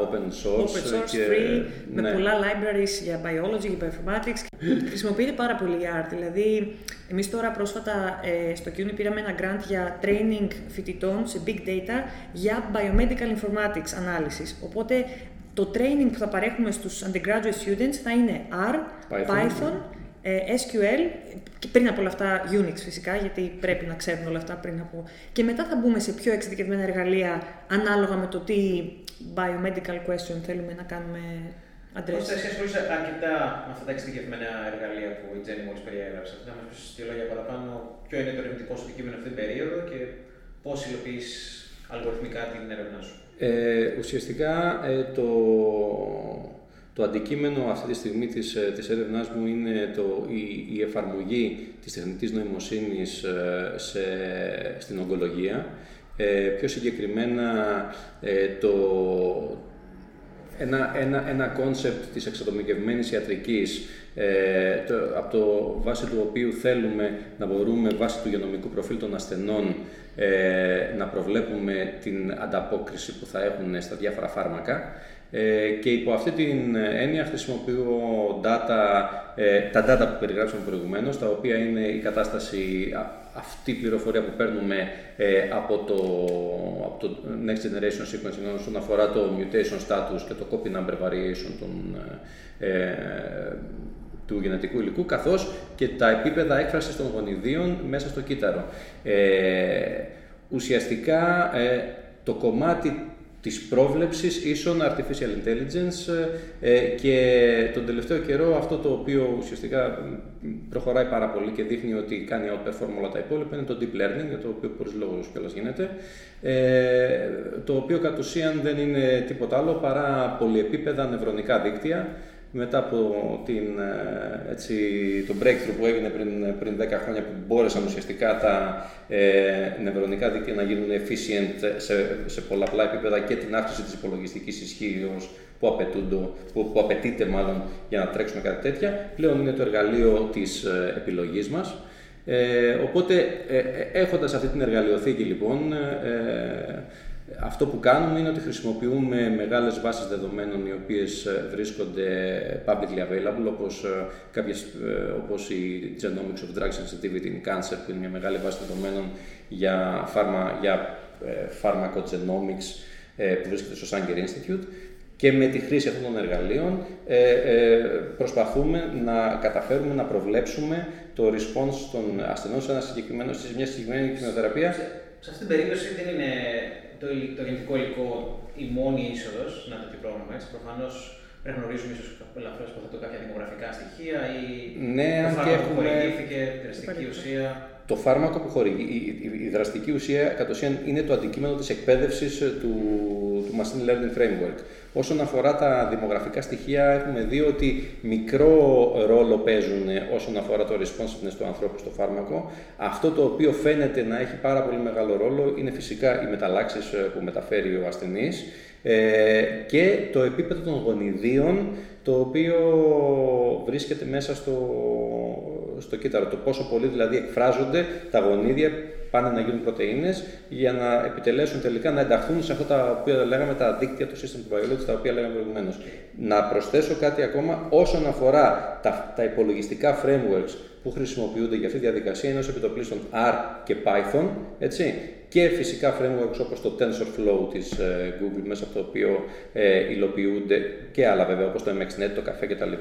open source. Source, free, με ναι. πολλά libraries για biology, για informatics. Χρησιμοποιείται πάρα πολύ η R. Δηλαδή, εμείς τώρα πρόσφατα ε, στο CUNY πήραμε ένα grant για training φοιτητών σε big data για biomedical informatics ανάλυση. Οπότε, το training που θα παρέχουμε στους undergraduate students θα είναι R, Python SQL και πριν από όλα αυτά Unix φυσικά, γιατί πρέπει να ξέρουν όλα αυτά πριν από... Και μετά θα μπούμε σε πιο εξειδικευμένα εργαλεία ανάλογα με το τι biomedical question θέλουμε να κάνουμε address. Κώστα, εσύ ασχολείσαι αρκετά με αυτά τα εξειδικευμένα εργαλεία που η Τζέννη μόλις περιέγραψε. Να μας πεις δύο λόγια παραπάνω, ποιο είναι το ερευνητικό σου αντικείμενο αυτή την περίοδο και πώς υλοποιείς αλγοριθμικά την έρευνά σου. Ε, ουσιαστικά ε, το, το αντικείμενο αυτή τη στιγμή της, ε, της έρευνάς μου είναι το, η, η εφαρμογή της τεχνητής νοημοσύνης ε, σε, στην ογκολογία. Ε, πιο συγκεκριμένα ε, το, ένα, ένα, ένα concept της εξατομικευμένης ιατρικής ε, το, από το βάση του οποίου θέλουμε να μπορούμε βάσει του γενομικού προφίλ των ασθενών ε, να προβλέπουμε την ανταπόκριση που θα έχουν στα διάφορα φάρμακα ε, και υπό αυτή την έννοια χρησιμοποιώ data, ε, τα data που περιγράψαμε προηγουμένως, τα οποία είναι η κατάσταση, α- αυτή η πληροφορία που παίρνουμε ε, από, το, από το Next Generation Sequencing όσον αφορά το mutation status και το copy number variation των, ε, του γενετικού υλικού, καθώς και τα επίπεδα έκφρασης των γονιδίων μέσα στο κύτταρο. Ε, ουσιαστικά, ε, το κομμάτι της πρόβλεψης ίσον artificial intelligence ε, και τον τελευταίο καιρό αυτό το οποίο ουσιαστικά μ, προχωράει πάρα πολύ και δείχνει ότι κάνει outperform όλα τα υπόλοιπα είναι το deep learning, για το οποίο πολλούς λόγους κιόλας γίνεται, ε, το οποίο κατ' ουσίαν δεν είναι τίποτα άλλο παρά πολυεπίπεδα νευρονικά δίκτυα μετά από την, ε, έτσι, το breakthrough που έγινε πριν, πριν 10 χρόνια που μπόρεσαν ουσιαστικά τα ε, νευρονικά δίκτυα να γίνουν efficient σε, σε πολλαπλά επίπεδα και την αύξηση της υπολογιστικής ισχύως που, απαιτούνται, που, που απαιτείται μάλλον για να τρέξουμε κάτι τέτοια, πλέον είναι το εργαλείο της ε, επιλογής μας. Ε, οπότε, ε, ε, έχοντας αυτή την εργαλειοθήκη λοιπόν, ε, αυτό που κάνουμε είναι ότι χρησιμοποιούμε μεγάλες βάσεις δεδομένων οι οποίες ε, βρίσκονται publicly available όπως, ε, κάποιες, ε, όπως η Genomics of Drug Sensitivity in Cancer που είναι μια μεγάλη βάση δεδομένων για, φάρμα, για ε, pharmacogenomics ε, που βρίσκεται στο Sanger Institute και με τη χρήση αυτών των εργαλείων ε, ε, προσπαθούμε να καταφέρουμε να προβλέψουμε το response των ασθενών σε, ένα συγκεκριμένο, σε μια συγκεκριμένη κοιμειοθεραπεία. Σε, σε αυτή την περίπτωση δεν είναι το, υλ- το γενετικό υλικό η μόνη είσοδος σε ένα τέτοιο πρόγραμμα. Έτσι. Προφανώς πρέπει να γνωρίζουμε ίσως ελαφρώ υποθέτω κάποια δημογραφικά στοιχεία ή Ναι, το αν και φάρμακο που έχουμε- χορηγήθηκε, τη δραστική Παραδείγματος. ουσία. Το φάρμακο που χορηγεί, η, η- η δραστική ουσία κατ' ουσίαν είναι το αντικείμενο της εκπαίδευσης ε, του, του Machine Learning Framework. Όσον αφορά τα δημογραφικά στοιχεία, έχουμε δει ότι μικρό ρόλο παίζουν ε, όσον αφορά το responsiveness του ανθρώπου στο φάρμακο. Αυτό το οποίο φαίνεται να έχει πάρα πολύ μεγάλο ρόλο είναι φυσικά οι μεταλλάξεις ε, που μεταφέρει ο ασθενής ε, και το επίπεδο των γονιδίων το οποίο βρίσκεται μέσα στο, στο κύτταρο. Το πόσο πολύ δηλαδή εκφράζονται τα γονίδια πάνε να γίνουν πρωτεΐνες για να επιτελέσουν τελικά να ενταχθούν σε αυτά τα οποία λέγαμε τα δίκτυα του System Biology, τα οποία λέγαμε προηγουμένως. Να προσθέσω κάτι ακόμα όσον αφορά τα, τα υπολογιστικά frameworks που χρησιμοποιούνται για αυτή τη διαδικασία είναι ως επιτοπλίστων R και Python, έτσι, και φυσικά frameworks όπως το TensorFlow της ε, Google, μέσα από το οποίο ε, υλοποιούνται και άλλα βέβαια, όπως το MXNet, το Café κτλ.,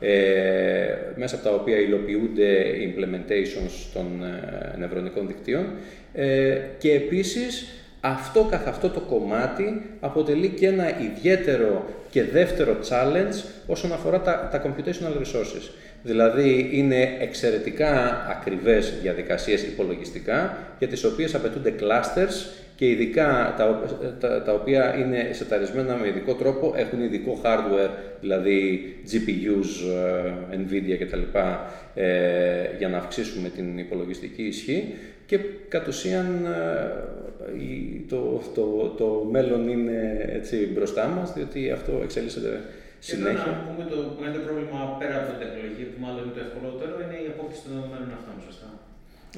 ε, μέσα από τα οποία υλοποιούνται implementations των ε, νευρονικών δικτύων. Ε, και επίσης, αυτό καθ' αυτό το κομμάτι αποτελεί και ένα ιδιαίτερο και δεύτερο challenge όσον αφορά τα, τα computational resources. Δηλαδή είναι εξαιρετικά ακριβές διαδικασίες υπολογιστικά για τις οποίες απαιτούνται clusters και ειδικά τα, τα, τα οποία είναι σεταρισμένα με ειδικό τρόπο, έχουν ειδικό hardware, δηλαδή GPUs, ε, Nvidia κτλ. Ε, για να αυξήσουμε την υπολογιστική ισχύ και κατ' ουσίαν ε, το, το, το μέλλον είναι έτσι μπροστά μας, διότι αυτό εξέλισσεται συνέχεια. Και να πούμε το μεγαλύτερο πρόβλημα πέρα από την τεχνολογία, που μάλλον είναι το ευκολότερο, είναι η απόκτηση των δεδομένων αυτών, σωστά.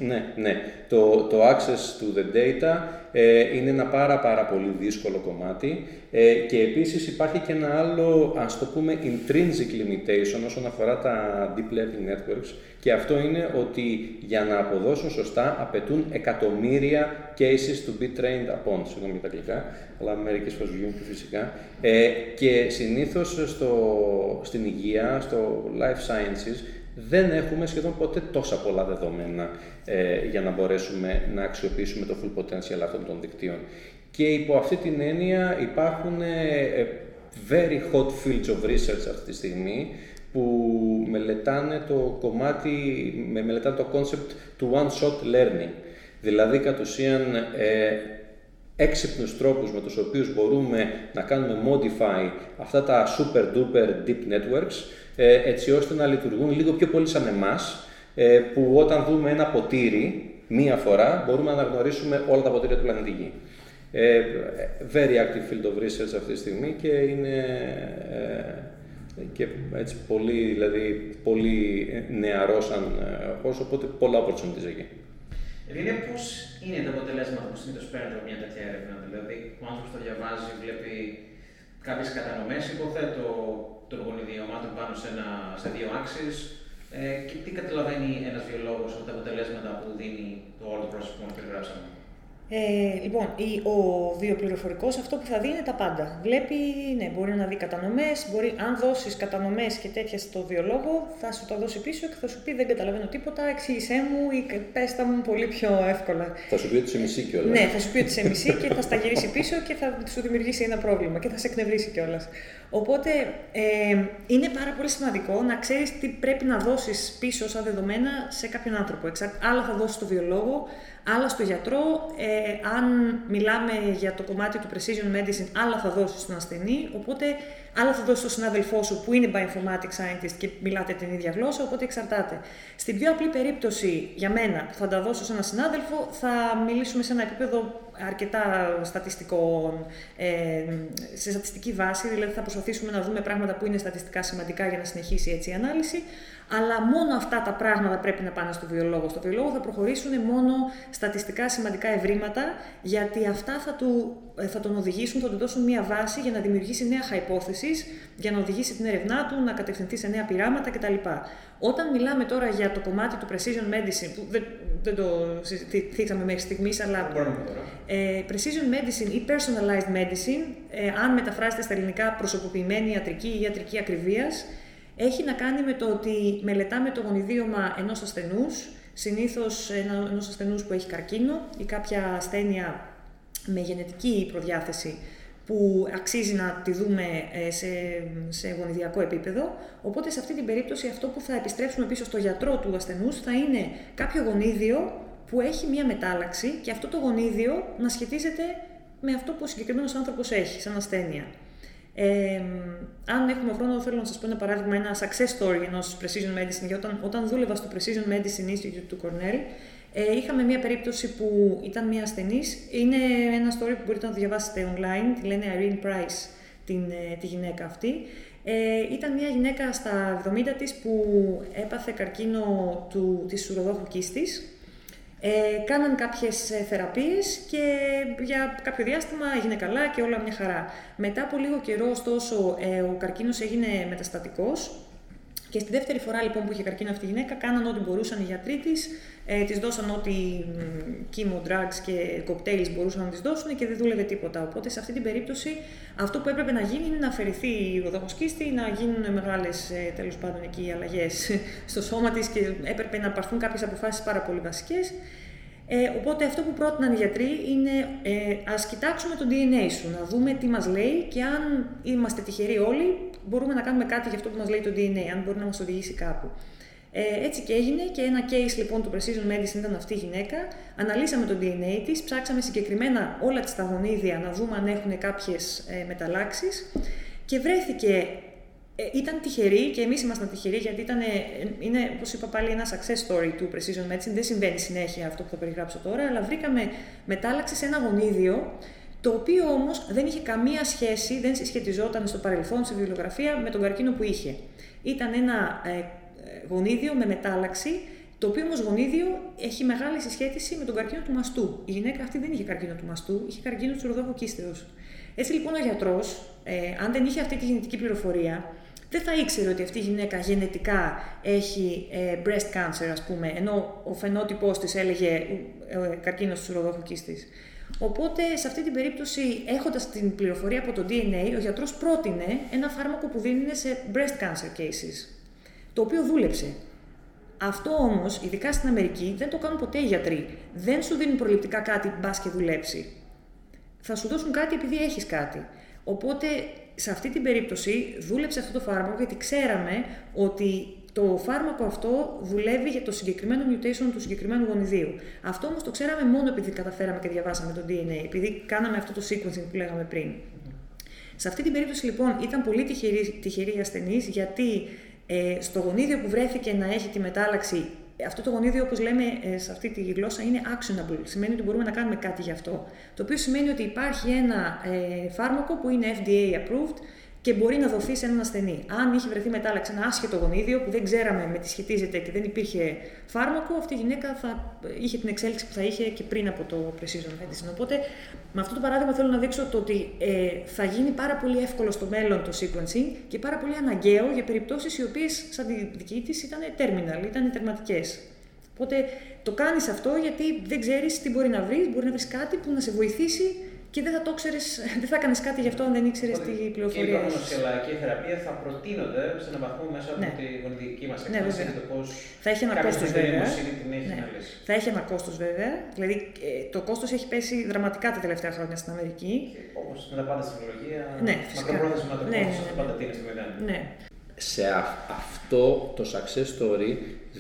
Ναι, ναι. Το, το access to the data ε, είναι ένα πάρα πάρα πολύ δύσκολο κομμάτι ε, και επίσης υπάρχει και ένα άλλο, ας το πούμε, intrinsic limitation όσον αφορά τα deep learning networks και αυτό είναι ότι για να αποδώσουν σωστά απαιτούν εκατομμύρια cases to be trained upon, συγγνώμη για τα αγγλικά, αλλά μερικές φορές βγαίνουν και φυσικά. Ε, και συνήθως στο, στην υγεία, στο life sciences, δεν έχουμε σχεδόν ποτέ τόσα πολλά δεδομένα ε, για να μπορέσουμε να αξιοποιήσουμε το full potential αυτών των δικτύων. Και υπό αυτή την έννοια υπάρχουν ε, very hot fields of research αυτή τη στιγμή που μελετάνε το κομμάτι, μελετάνε το concept του one-shot learning. Δηλαδή, κατ' ουσίαν, ε, έξυπνους τρόπους με τους οποίους μπορούμε να κάνουμε modify αυτά τα super duper deep networks ε, έτσι ώστε να λειτουργούν λίγο πιο πολύ σαν εμάς ε, που όταν δούμε ένα ποτήρι μία φορά μπορούμε να αναγνωρίσουμε όλα τα ποτήρια του πλανήτη Γη. Ε, very active field of research αυτή τη στιγμή και είναι και έτσι πολύ, δηλαδή, πολύ νεαρό σαν χώρος, οπότε πολλά opportunities εκεί. Δηλαδή, πώς είναι τα αποτελέσματα που συνήθως παίρνετε από μια τέτοια έρευνα. Δηλαδή, ο άνθρωπος το διαβάζει, βλέπει κάποιες κατανομές, υποθέτω των γονιδιωμάτων πάνω σε, ένα, σε δύο άξει. Ε, και τι καταλαβαίνει ένας βιολόγος από τα αποτελέσματα που δίνει το όλο πρόσωπο που περιγράψαμε; Ε, λοιπόν, ο βιοπληροφορικός αυτό που θα δει είναι τα πάντα. Βλέπει, ναι, μπορεί να δει κατανομές, μπορεί, αν δώσεις κατανομές και τέτοια στο βιολόγο, θα σου τα δώσει πίσω και θα σου πει: Δεν καταλαβαίνω τίποτα, εξήγησέ μου ή πες τα μου πολύ πιο εύκολα. Θα σου πει ότι σε μισή κιόλας. Ναι, θα σου πει ότι σε μισή και θα στα γυρίσει πίσω και θα σου δημιουργήσει ένα πρόβλημα και θα σε εκνευρίσει κιόλας. Οπότε ε, είναι πάρα πολύ σημαντικό να ξέρεις τι πρέπει να δώσεις πίσω σαν δεδομένα σε κάποιον άνθρωπο. Άλλα θα δώσεις στο βιολόγο, άλλα στο γιατρό. Ε, αν μιλάμε για το κομμάτι του precision medicine, άλλα θα δώσεις στον ασθενή. Οπότε άλλα θα δώσει στον συνάδελφό σου που είναι bioinformatics scientist και μιλάτε την ίδια γλώσσα. Οπότε εξαρτάται. Στην πιο απλή περίπτωση για μένα που θα τα δώσω σε έναν συνάδελφο, θα μιλήσουμε σε ένα επίπεδο αρκετά στατιστικών, ε, σε στατιστική βάση, δηλαδή θα προσπαθήσουμε να δούμε πράγματα που είναι στατιστικά σημαντικά για να συνεχίσει έτσι η ανάλυση, αλλά μόνο αυτά τα πράγματα πρέπει να πάνε στο βιολόγο. Στο βιολόγο θα προχωρήσουν μόνο στατιστικά σημαντικά ευρήματα, γιατί αυτά θα, του, ε, θα τον οδηγήσουν, θα του δώσουν μια βάση για να δημιουργήσει νέα hypothesis, για να οδηγήσει την έρευνά του, να κατευθυνθεί σε νέα πειράματα κτλ. Όταν μιλάμε τώρα για το κομμάτι του precision medicine, που δεν, δεν το συζητήσαμε μέχρι στιγμής, αλλά. Ε, precision medicine ή personalized medicine, ε, αν μεταφράσετε στα ελληνικά προσωποποιημένη ιατρική ή ιατρική ακριβίας, έχει να κάνει με το ότι μελετάμε το γονιδίωμα ενός ασθενούς, συνήθως ενός ασθενούς που έχει καρκίνο ή κάποια ασθένεια με γενετική προδιάθεση που αξίζει να τη δούμε ε, σε, σε γονιδιακό επίπεδο. Οπότε σε αυτή την περίπτωση αυτό που θα επιστρέψουμε πίσω στο γιατρό του ασθενούς θα είναι κάποιο γονίδιο που έχει μία μετάλλαξη και αυτό το γονίδιο να σχετίζεται με αυτό που ο συγκεκριμένος άνθρωπος έχει σαν ασθένεια. Ε, αν έχουμε χρόνο, θέλω να σας πω ένα παράδειγμα, ένα success story ενός Precision Medicine. Γιατί όταν, όταν δούλευα στο Precision Medicine Institute του Cornell, ε, είχαμε μια περίπτωση που ήταν μια ασθενής. Είναι ένα story που μπορείτε να το διαβάσετε online. Τη λένε Irene Price, την, ε, τη γυναίκα αυτή. Ε, ήταν μια γυναίκα στα 70 της που έπαθε καρκίνο του, της ουροδόχου κίστης Ε, κάναν κάποιες ε, θεραπείες και για κάποιο διάστημα έγινε καλά και όλα μια χαρά. Μετά από λίγο καιρό, ωστόσο, ε, ο καρκίνος έγινε μεταστατικός και στη δεύτερη φορά λοιπόν που είχε καρκίνο αυτή η γυναίκα, κάναν ό,τι μπορούσαν οι γιατροί της, ε, της δώσαν ό,τι chemo drugs και cocktails μπορούσαν να της δώσουν και δεν δούλευε τίποτα. Οπότε σε αυτή την περίπτωση αυτό που έπρεπε να γίνει είναι να αφαιρεθεί η οδοχοσκίστη, να γίνουν μεγάλες ε, τέλος πάντων εκεί αλλαγές στο σώμα της και έπρεπε να πάρθουν κάποιες αποφάσεις πάρα πολύ βασικές. Ε, οπότε αυτό που πρότειναν οι γιατροί είναι ε, ας κοιτάξουμε το DNA σου, να δούμε τι μας λέει και αν είμαστε τυχεροί όλοι μπορούμε να κάνουμε κάτι για αυτό που μας λέει το DNA, αν μπορεί να μας οδηγήσει κάπου. Ε, έτσι και έγινε και ένα case λοιπόν του Precision Medicine ήταν αυτή η γυναίκα. Αναλύσαμε το DNA της, ψάξαμε συγκεκριμένα όλα τις τα γονίδια να δούμε αν έχουν κάποιες ε, μεταλλάξεις και βρέθηκε ε, ήταν τυχερή και εμείς ήμασταν τυχεροί γιατί ήταν, ε, είναι, όπως είπα πάλι, ένα success story του Precision Medicine. Δεν συμβαίνει συνέχεια αυτό που θα περιγράψω τώρα, αλλά βρήκαμε μετάλλαξη σε ένα γονίδιο, το οποίο όμως δεν είχε καμία σχέση, δεν συσχετιζόταν στο παρελθόν, στη βιβλιογραφία, με τον καρκίνο που είχε. Ήταν ένα ε, γονίδιο με μετάλλαξη, το οποίο όμως γονίδιο έχει μεγάλη συσχέτιση με τον καρκίνο του μαστού. Η γυναίκα αυτή δεν είχε καρκίνο του μαστού, είχε καρκίνο του ροδόχου Έτσι λοιπόν ο γιατρός, ε, αν δεν είχε αυτή τη γενετική πληροφορία, δεν θα ήξερε ότι αυτή η γυναίκα γενετικά έχει ε, breast cancer, ας πούμε, ενώ ο φαινότυπός της έλεγε ε, ε καρκίνος του ροδόχου κίστης. Οπότε, σε αυτή την περίπτωση, έχοντας την πληροφορία από το DNA, ο γιατρός πρότεινε ένα φάρμακο που δίνει σε breast cancer cases, το οποίο δούλεψε. Αυτό όμως, ειδικά στην Αμερική, δεν το κάνουν ποτέ οι γιατροί. Δεν σου δίνουν προληπτικά κάτι, μπας και δουλέψει. Θα σου δώσουν κάτι επειδή έχεις κάτι. Οπότε σε αυτή την περίπτωση δούλεψε αυτό το φάρμακο γιατί ξέραμε ότι το φάρμακο αυτό δουλεύει για το συγκεκριμένο mutation του συγκεκριμένου γονιδίου. Αυτό όμως το ξέραμε μόνο επειδή καταφέραμε και διαβάσαμε το DNA, επειδή κάναμε αυτό το sequencing που λέγαμε πριν. Σε αυτή την περίπτωση λοιπόν ήταν πολύ τυχερή, τυχερή η ασθενή γιατί ε, στο γονίδιο που βρέθηκε να έχει τη μετάλλαξη αυτό το γονίδιο, όπως λέμε ε, σε αυτή τη γλώσσα, είναι actionable. Σημαίνει ότι μπορούμε να κάνουμε κάτι γι' αυτό. Το οποίο σημαίνει ότι υπάρχει ένα ε, φάρμακο που είναι FDA approved και μπορεί να δοθεί σε έναν ασθενή. Αν είχε βρεθεί μετάλλαξη ένα άσχετο γονίδιο που δεν ξέραμε με τι σχετίζεται και δεν υπήρχε φάρμακο, αυτή η γυναίκα θα είχε την εξέλιξη που θα είχε και πριν από το precision medicine. Οπότε, με αυτό το παράδειγμα θέλω να δείξω το ότι ε, θα γίνει πάρα πολύ εύκολο στο μέλλον το sequencing και πάρα πολύ αναγκαίο για περιπτώσεις οι οποίες, σαν τη δική τη, ήταν terminal, ήταν τερματικές. Οπότε το κάνεις αυτό γιατί δεν ξέρεις τι μπορεί να βρεις, μπορεί να βρεις κάτι που να σε βοηθήσει και δεν θα το ξέρεις, δεν θα κάνει κάτι γι' αυτό αν δεν ήξερες τη πληροφορία. Και η και η θεραπεία θα προτείνονται σε έναν βαθμό μέσα από ναι. τη γονιδική μας ναι, έκθεση. Ναι, το πώς θα έχει ένα κόστος βέβαια. Ναι. Θα έχει ένα κόστος βέβαια. Δηλαδή ε, το κόστος έχει πέσει δραματικά τα τελευταία χρόνια στην Αμερική. Όπως με τα πάντα στην τεχνολογία. Ναι, μακροπρόθεσμα το ναι, κόστος ναι, ναι, πάντα τίνει στο μηδέν. Ναι. Σε αυτό το success story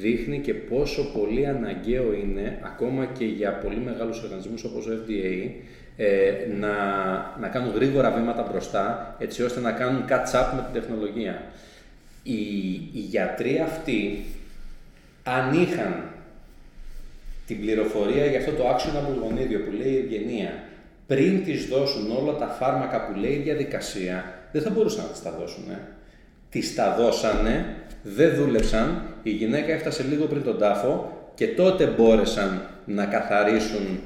δείχνει και πόσο πολύ αναγκαίο είναι ακόμα και για πολύ μεγάλους οργανισμούς όπως ο FDA ε, να, να κάνουν γρήγορα βήματα μπροστά, έτσι ώστε να κάνουν catch-up με την τεχνολογία. Οι, οι γιατροί αυτοί, αν είχαν την πληροφορία για αυτό το actionable γονίδιο που λέει η ευγενία, πριν τις δώσουν όλα τα φάρμακα που λέει η διαδικασία, δεν θα μπορούσαν να τις τα δώσουν. Ε. Τις τα δώσανε, δεν δούλεψαν, η γυναίκα έφτασε λίγο πριν τον τάφο και τότε μπόρεσαν να καθαρίσουν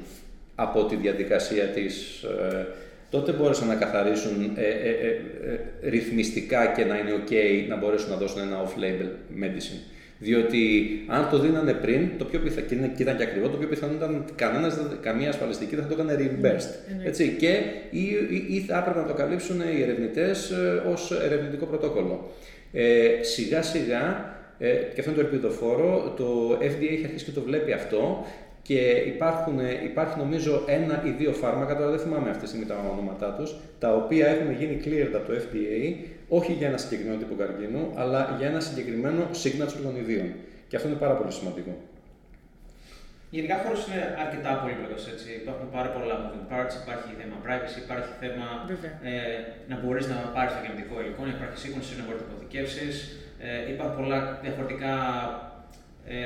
από τη διαδικασία της, ε, τότε μπόρεσαν να καθαρίσουν ε, ε, ε, ρυθμιστικά και να είναι ok να μπορέσουν να δώσουν ένα off-label medicine. Διότι αν το δίνανε πριν, το πιο πιθανό, και ήταν και ακριβό, το πιο πιθανό ήταν κανένας, καμία ασφαλιστική δεν θα το έκανε reimbursed. Ναι, Έτσι, και ή, ή, ή, θα έπρεπε να το καλύψουν οι ερευνητές ως ερευνητικό πρωτόκολλο. Ε, σιγά σιγά, ε, και αυτό είναι το ελπιδοφόρο, το FDA έχει αρχίσει και το βλέπει αυτό και υπάρχουν, υπάρχει νομίζω ένα ή δύο φάρμακα, τώρα δεν θυμάμαι αυτή τη στιγμή τα ονόματά τους, τα οποία έχουν γίνει cleared από το FDA, όχι για ένα συγκεκριμένο τύπο καρκίνου, αλλά για ένα συγκεκριμένο signature των ιδίων. Και αυτό είναι πάρα πολύ σημαντικό. Γενικά ο χώρος είναι αρκετά πολύπλοκος. Υπάρχουν πάρα πολλά moving parts, υπάρχει θέμα privacy, υπάρχει θέμα ε, να μπορείς να πάρεις το γενετικό υλικό, να υπάρχει σύγχρονη να μπορείς να αποθηκεύσεις. Ε, υπάρχουν πολλά διαφορετικά ε,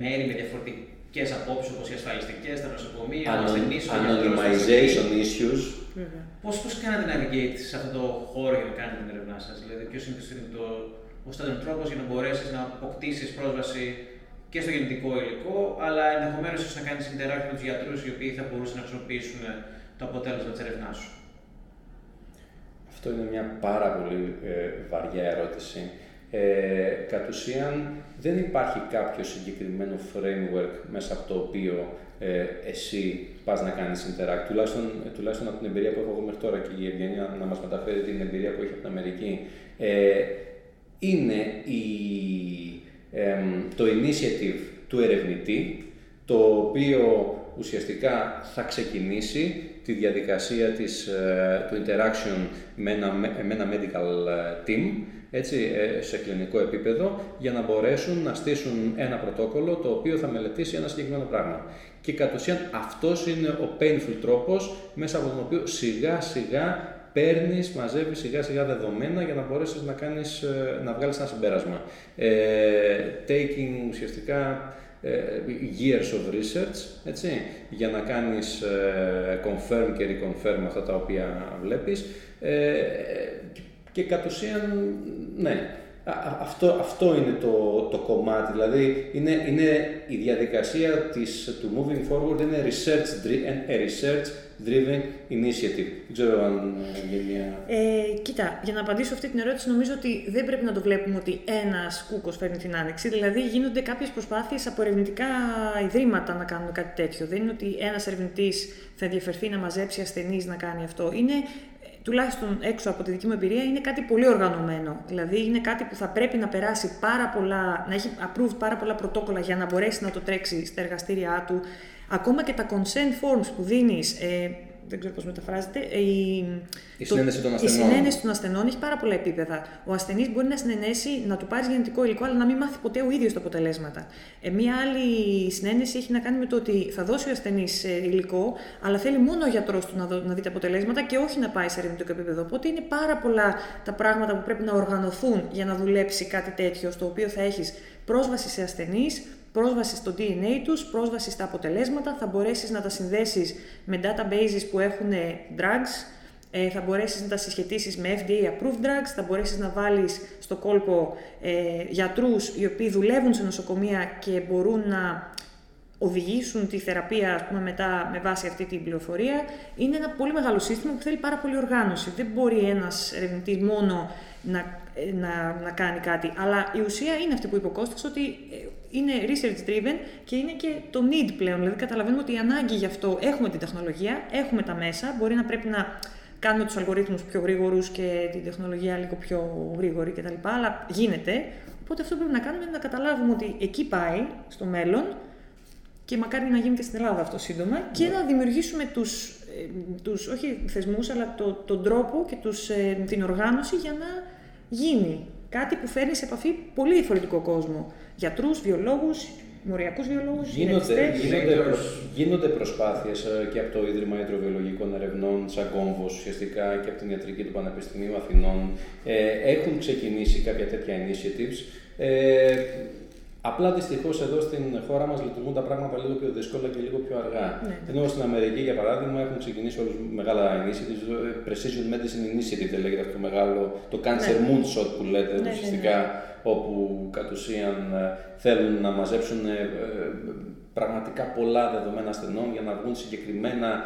μέρη με διαφορετικά και απόψεις όπως οι ασφαλιστικές, τα νοσοκομεία, ο ασθενή, ο Anonymization issues. Πώς πώς κάνετε navigate σε αυτό το χώρο για να κάνετε την έρευνά σας, Δηλαδή, ποιος είναι το, ο στάνταρ τρόπος για να μπορέσεις να αποκτήσεις πρόσβαση και στο γεννητικό υλικό, αλλά ενδεχομένως να κάνεις interact με τους γιατρούς οι οποίοι θα μπορούσαν να χρησιμοποιήσουν το αποτέλεσμα της έρευνάς σου; Αυτό είναι μια πάρα πολύ ε, βαριά ερώτηση. Ε, κατ' ουσίαν δεν υπάρχει κάποιο συγκεκριμένο framework μέσα από το οποίο ε, εσύ πας να κάνεις interact, τουλάχιστον, τουλάχιστον από την εμπειρία που έχω εγώ μέχρι τώρα και η Ευγενία να μας μεταφέρει την εμπειρία που έχει από την Αμερική. Ε, είναι η, το initiative του ερευνητή, το οποίο ουσιαστικά θα ξεκινήσει τη διαδικασία της, ε, του interaction με ένα, με ένα medical ε, team, έτσι, ε, σε κλινικό επίπεδο, για να μπορέσουν να στήσουν ένα πρωτόκολλο το οποίο θα μελετήσει ένα συγκεκριμένο πράγμα. Και κατ' ουσίαν αυτός είναι ο painful τρόπος μέσα από τον οποίο σιγά σιγά παίρνεις, μαζεύεις σιγά σιγά δεδομένα για να μπορέσεις να, κάνεις, ε, να βγάλεις ένα συμπέρασμα. Ε, taking ουσιαστικά ε, years of research, έτσι, για να κάνεις ε, confirm και reconfirm αυτά τα οποία βλέπεις ε, και κατ' ουσίαν, ναι, αυτό, αυτό είναι το, το κομμάτι, δηλαδή είναι, είναι η διαδικασία της, του moving forward είναι research, a research driven initiative. Δεν ξέρω αν γίνει μια... Ε, κοίτα, για να απαντήσω αυτή την ερώτηση νομίζω ότι δεν πρέπει να το βλέπουμε ότι ένας κούκος φέρνει την άνοιξη, δηλαδή γίνονται κάποιες προσπάθειες από ερευνητικά ιδρύματα να κάνουν κάτι τέτοιο. Δεν είναι ότι ένας ερευνητής θα ενδιαφερθεί να μαζέψει ασθενείς να κάνει αυτό. Είναι τουλάχιστον έξω από τη δική μου εμπειρία, είναι κάτι πολύ οργανωμένο. Δηλαδή, είναι κάτι που θα πρέπει να περάσει πάρα πολλά, να έχει approved πάρα πολλά πρωτόκολλα για να μπορέσει να το τρέξει στα εργαστήριά του. Ακόμα και τα consent forms που δίνεις, ε, δεν ξέρω πώς μεταφράζεται. Η, η συνένεση των ασθενών. Η συνένεση των ασθενών έχει πάρα πολλά επίπεδα. Ο ασθενής μπορεί να συνενέσει να του πάρει γενετικό υλικό, αλλά να μην μάθει ποτέ ο ίδιος τα αποτελέσματα. Ε, μία άλλη συνένεση έχει να κάνει με το ότι θα δώσει ο ασθενής ε, υλικό, αλλά θέλει μόνο ο γιατρός του να, δω, να δει τα αποτελέσματα και όχι να πάει σε ερευνητικό επίπεδο. Οπότε είναι πάρα πολλά τα πράγματα που πρέπει να οργανωθούν για να δουλέψει κάτι τέτοιο, στο οποίο θα έχεις πρόσβαση σε ασθενείς, πρόσβαση στο DNA τους, πρόσβαση στα αποτελέσματα, θα μπορέσεις να τα συνδέσεις με databases που έχουν drugs, ε, θα μπορέσεις να τα συσχετίσεις με FDA approved drugs, θα μπορέσεις να βάλεις στο κόλπο ε, γιατρούς οι οποίοι δουλεύουν σε νοσοκομεία και μπορούν να οδηγήσουν τη θεραπεία ας πούμε, μετά με βάση αυτή την πληροφορία. Είναι ένα πολύ μεγάλο σύστημα που θέλει πάρα πολύ οργάνωση. Δεν μπορεί ένας ερευνητής μόνο να, ε, να, να κάνει κάτι. Αλλά η ουσία είναι αυτή που είπε ο Κώστας, ότι ε, είναι research driven και είναι και το need πλέον. Δηλαδή καταλαβαίνουμε ότι η ανάγκη γι' αυτό έχουμε την τεχνολογία, έχουμε τα μέσα, μπορεί να πρέπει να κάνουμε τους αλγορίθμους πιο γρήγορους και την τεχνολογία λίγο πιο γρήγορη κτλ. Αλλά γίνεται. Οπότε αυτό που πρέπει να κάνουμε είναι να καταλάβουμε ότι εκεί πάει στο μέλλον και μακάρι να γίνει και στην Ελλάδα αυτό σύντομα και να δημιουργήσουμε τους, ε, τους όχι θεσμούς, αλλά το, τον τρόπο και τους, ε, την οργάνωση για να γίνει κάτι που φέρνει σε επαφή πολύ διαφορετικό κόσμο. Γιατρούς, βιολόγους, μοριακούς βιολόγους, γίνονται, γίνονται, προσ, γίνονται προσπάθειες ε, και από το Ίδρυμα Ιδροβιολογικών Ερευνών, σαν κόμβος ουσιαστικά και από την Ιατρική του Πανεπιστημίου Αθηνών. Ε, έχουν ξεκινήσει κάποια τέτοια initiatives. Ε, Απλά δυστυχώς εδώ στην χώρα μας λειτουργούν τα πράγματα λίγο πιο δύσκολα και λίγο πιο αργά. Ναι. Ενώ στην Αμερική, για παράδειγμα, έχουν ξεκινήσει όλους μεγάλα initiatives. Ε, Precision Medicine Initiative λέγεται αυτό το μεγάλο, το Cancer ναι. Moonshot που λέτε ναι, ναι ουσιαστικά, ναι, όπου κατ' ουσίαν ε, θέλουν να μαζέψουν ε, πραγματικά πολλά δεδομένα ασθενών για να βγουν συγκεκριμένα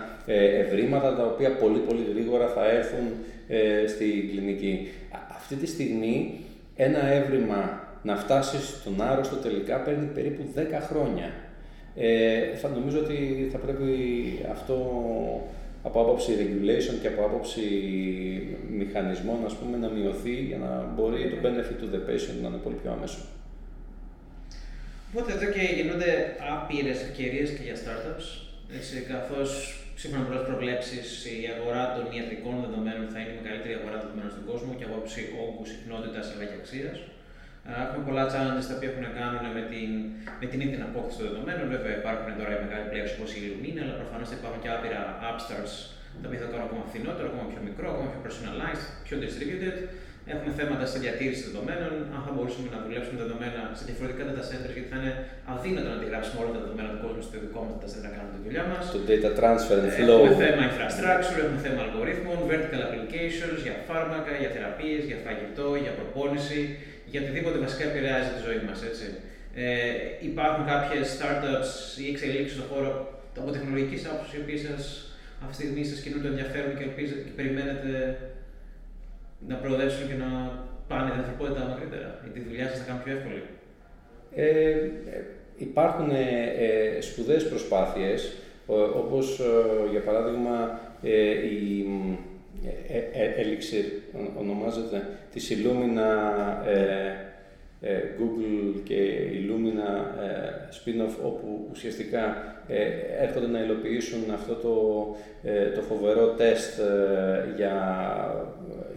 ευρήματα τα οποία πολύ πολύ γρήγορα θα έρθουν στην κλινική. Αυτή τη στιγμή ένα έβριμα να φτάσεις στον άρρωστο τελικά παίρνει περίπου 10 χρόνια. Ε, θα νομίζω ότι θα πρέπει αυτό από άποψη regulation και από άποψη μηχανισμών ας πούμε, να μειωθεί για να μπορεί το benefit to the patient να είναι πολύ πιο άμεσο. Οπότε εδώ και γίνονται άπειρες ευκαιρίες και για startups, έτσι, καθώς σύμφωνα με πολλές προβλέψεις, η αγορά των ιατρικών δεδομένων θα είναι η μεγαλύτερη αγορά δεδομένων στον κόσμο και από άποψη όγκου, συχνότητας αλλά και αξίας. Έχουμε πολλά challenges τα οποία έχουν να κάνουν με την, με την ίδια απόκτηση των δεδομένων. Βέβαια, υπάρχουν τώρα οι μεγάλοι players όπω η Illumina, αλλά προφανώς θα υπάρχουν και άπειρα upstarts τα οποία θα κάνουν ακόμα φθηνότερο, ακόμα πιο μικρό, ακόμα πιο personalized, πιο distributed. Έχουμε θέματα στη διατήρηση δεδομένων, αν θα μπορούσαμε να δουλέψουμε δεδομένα σε διαφορετικά data centers, γιατί θα είναι αδύνατο να αντιγράψουμε όλα τα δεδομένα του κόσμου στο δικό μας data center να κάνουμε τη δουλειά μας. Το data transfer and flow. Έχουμε θέμα infrastructure, έχουμε θέμα αλγορίθμων, vertical applications για φάρμακα, για θεραπείες, για φαγητό, για προπόνηση για οτιδήποτε βασικά επηρεάζει τη ζωή μας. Ε, υπάρχουν κάποιες startups ή εξελίξεις στον χώρο από τεχνολογικής άποψης, οι οποίες σας αυτή τη στιγμή σας κινούν το ενδιαφέρον και, ελπίζετε, και περιμένετε να προοδεύσουν και να πάνε την ανθρωπότητα μακρύτερα, ή τη δουλειά σας να κάνουν πιο εύκολη. Ε, ε υπάρχουν ε, ε, σπουδαίες προσπάθειες, όπως ε, για παράδειγμα η Elixir ονομάζεται, της Illumina ε, Google και Illumina ε, spin-off όπου ουσιαστικά ε, έρχονται να υλοποιήσουν αυτό το, το φοβερό τεστ για,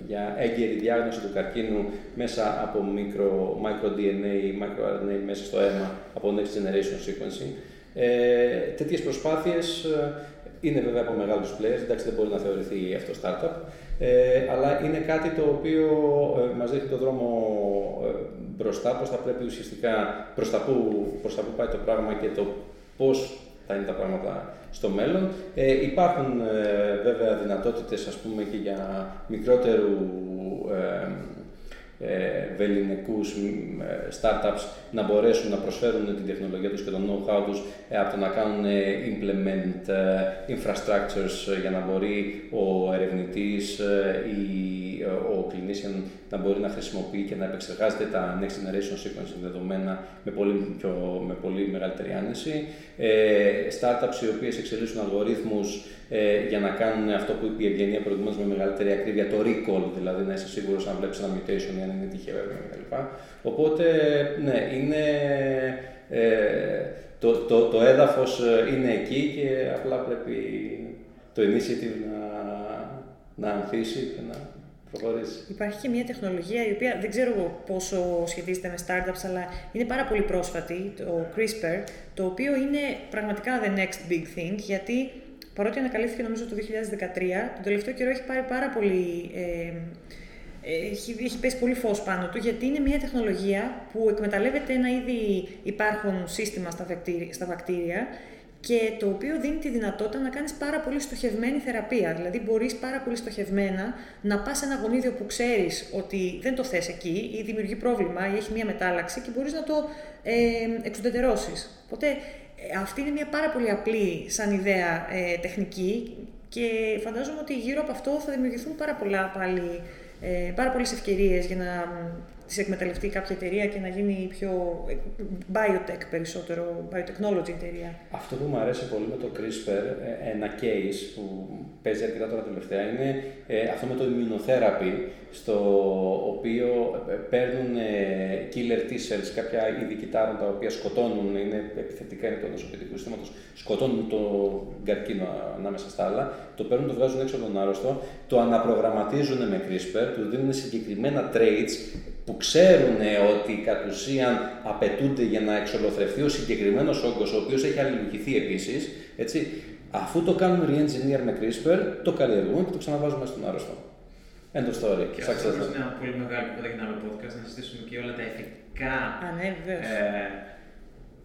για έγκαιρη διάγνωση του καρκίνου μέσα από μικρο, micro DNA ή micro RNA μέσα στο αίμα από Next Generation Sequencing. Ε, τέτοιες προσπάθειες είναι βέβαια από μεγάλους players, εντάξει δεν μπορεί να θεωρηθεί αυτό startup, ε, αλλά είναι κάτι το οποίο ε, μας δείχνει το δρόμο ε, μπροστά, πώς θα πρέπει ουσιαστικά, προς τα, που, προς τα που πάει το πράγμα και το πώς θα είναι τα πράγματα στο μέλλον. Ε, υπάρχουν ε, βέβαια δυνατότητες ας πούμε και για μικρότερου ε, ε, βεληνικούς ε, startups να μπορέσουν να προσφέρουν την τεχνολογία τους και το know-how τους ε, από το να κάνουν implement infrastructures για να μπορεί ο ερευνητής ή ο clinician να μπορεί να χρησιμοποιεί και να επεξεργάζεται τα next generation sequencing δεδομένα με πολύ, πιο, με πολύ μεγαλύτερη άνεση. startups οι οποίες εξελίσσουν αλγορίθμους ε, για να κάνουν αυτό που είπε η Ευγενία προηγουμένως με μεγαλύτερη ακρίβεια, το recall, δηλαδή να είσαι σίγουρος αν βλέπεις ένα mutation ή αν είναι τυχαίο κτλ. Οπότε, ναι, είναι. Ε, το, το, το έδαφος είναι εκεί και απλά πρέπει το initiative να, να ανθίσει και να προχωρήσεις. Υπάρχει και μια τεχνολογία η οποία δεν ξέρω πόσο σχετίζεται με startups, αλλά είναι πάρα πολύ πρόσφατη, το CRISPR, το οποίο είναι πραγματικά the next big thing, γιατί παρότι ανακαλύφθηκε νομίζω το 2013, τον τελευταίο καιρό έχει πάρει πάρα πολύ. Ε, έχει, έχει πέσει πολύ φως πάνω του, γιατί είναι μια τεχνολογία που εκμεταλλεύεται ένα ήδη υπάρχον σύστημα στα βακτήρια, στα βακτήρια και το οποίο δίνει τη δυνατότητα να κάνεις πάρα πολύ στοχευμένη θεραπεία. Δηλαδή μπορείς πάρα πολύ στοχευμένα να πας σε ένα γονίδιο που ξέρεις ότι δεν το θες εκεί ή δημιουργεί πρόβλημα ή έχει μια μετάλλαξη και μπορείς να το ε, εξουδετερώσεις. Οπότε ε, αυτή είναι μια πάρα πολύ απλή σαν ιδέα ε, τεχνική και φαντάζομαι ότι γύρω από αυτό θα δημιουργηθούν πάρα, πολλά πάλι, ε, πάρα πολλές ευκαιρίες για να τις εκμεταλλευτεί κάποια εταιρεία και να γίνει πιο ε, biotech περισσότερο, biotechnology εταιρεία. Αυτό που μου αρέσει πολύ με το CRISPR, ε, ένα case που παίζει αρκετά τώρα τελευταία, είναι αυτό με το immunotherapy, στο οποίο παίρνουν killer T-cells, κάποια είδη κυτάρων τα οποία σκοτώνουν, είναι επιθετικά, είναι το νοσοποιητικού συστήματος, σκοτώνουν το καρκίνο ανάμεσα στα άλλα, το παίρνουν, το βγάζουν έξω από τον άρρωστο, το αναπρογραμματίζουν με CRISPR, τους δίνουν συγκεκριμένα traits που ξέρουν ότι κατ' ουσίαν απαιτούνται για να εξολοθρευτεί ο συγκεκριμένος όγκος, ο οποίος έχει αλληλουχηθεί επίσης. Αφού το κάνουμε re-engineer με CRISPR, το καλλιεργούμε και το ξαναβάζουμε στον άρρωστο. End of story. Και αυτό είναι ένα πολύ μεγάλο που δεν κοινάμε podcast, να συζητήσουμε και όλα τα ηθικά ναι, ε,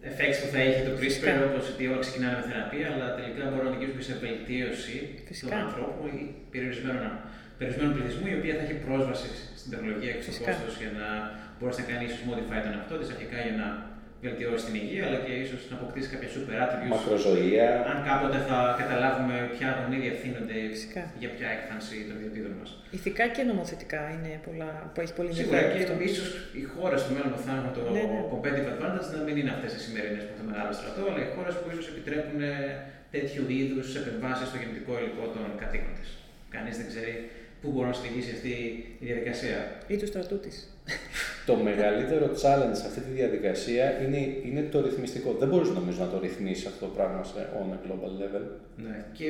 effects που θα έχει το CRISPR, όπως ότι όλα ξεκινάνε με θεραπεία, αλλά τελικά μπορούν να οδηγήσουν σε βελτίωση του ανθρώπου ή περιορισμένων περιορισμένου πληθυσμού, η οποία θα έχει πρόσβαση στην τεχνολογία και στο κόστο για να μπορέσει να κάνει ίσως modify τον εαυτό τη αρχικά για να βελτιώσει την υγεία, αλλά και ίσως να αποκτήσει κάποια super attributes. Μακροζωία. Αν κάποτε θα καταλάβουμε ποια γονίδια ευθύνονται Φυσικά. για ποια έκφανση των ιδιωτήτων μας. Ηθικά και νομοθετικά είναι πολλά, που έχει πολύ Σίγουρα και ίσως οι χώρες στο μέλλον που θα έχουν το ναι, ναι. competitive advantage να μην είναι αυτές οι σημερινές που έχουν μεγάλο στρατό, αλλά οι χώρες που ίσως επιτρέπουν τέτοιου είδους επεμβάσεις στο γενετικό υλικό των κατοίκων της. Κανείς δεν ξέρει πού μπορεί να στοιχήσει αυτή η διαδικασία; Ή του στρατού της. το μεγαλύτερο challenge σε αυτή τη διαδικασία είναι, είναι το ρυθμιστικό. Δεν μπορείς νομίζω να το ρυθμίσεις αυτό το πράγμα σε on a global level. Ναι. Και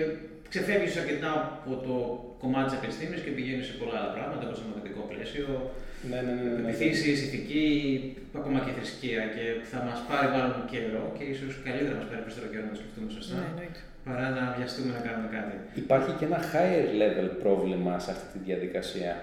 ξεφεύγεις αρκετά από το κομμάτι της επιστήμης και πηγαίνεις σε πολλά άλλα πράγματα, όπω το μαθητικό πλαίσιο. Ναι, ναι, ναι. ναι, ναι. Επιθύσεις, ηθική, ακόμα και θρησκεία. Και θα μας πάρει μάλλον καιρό και ίσως καλύτερα μας πάρει περισσότερο καιρό να το σκεφτούμε σωστά; Ναι, παρά να βιαστούμε να κάνουμε κάτι. Υπάρχει και ένα higher level πρόβλημα σε αυτή τη διαδικασία.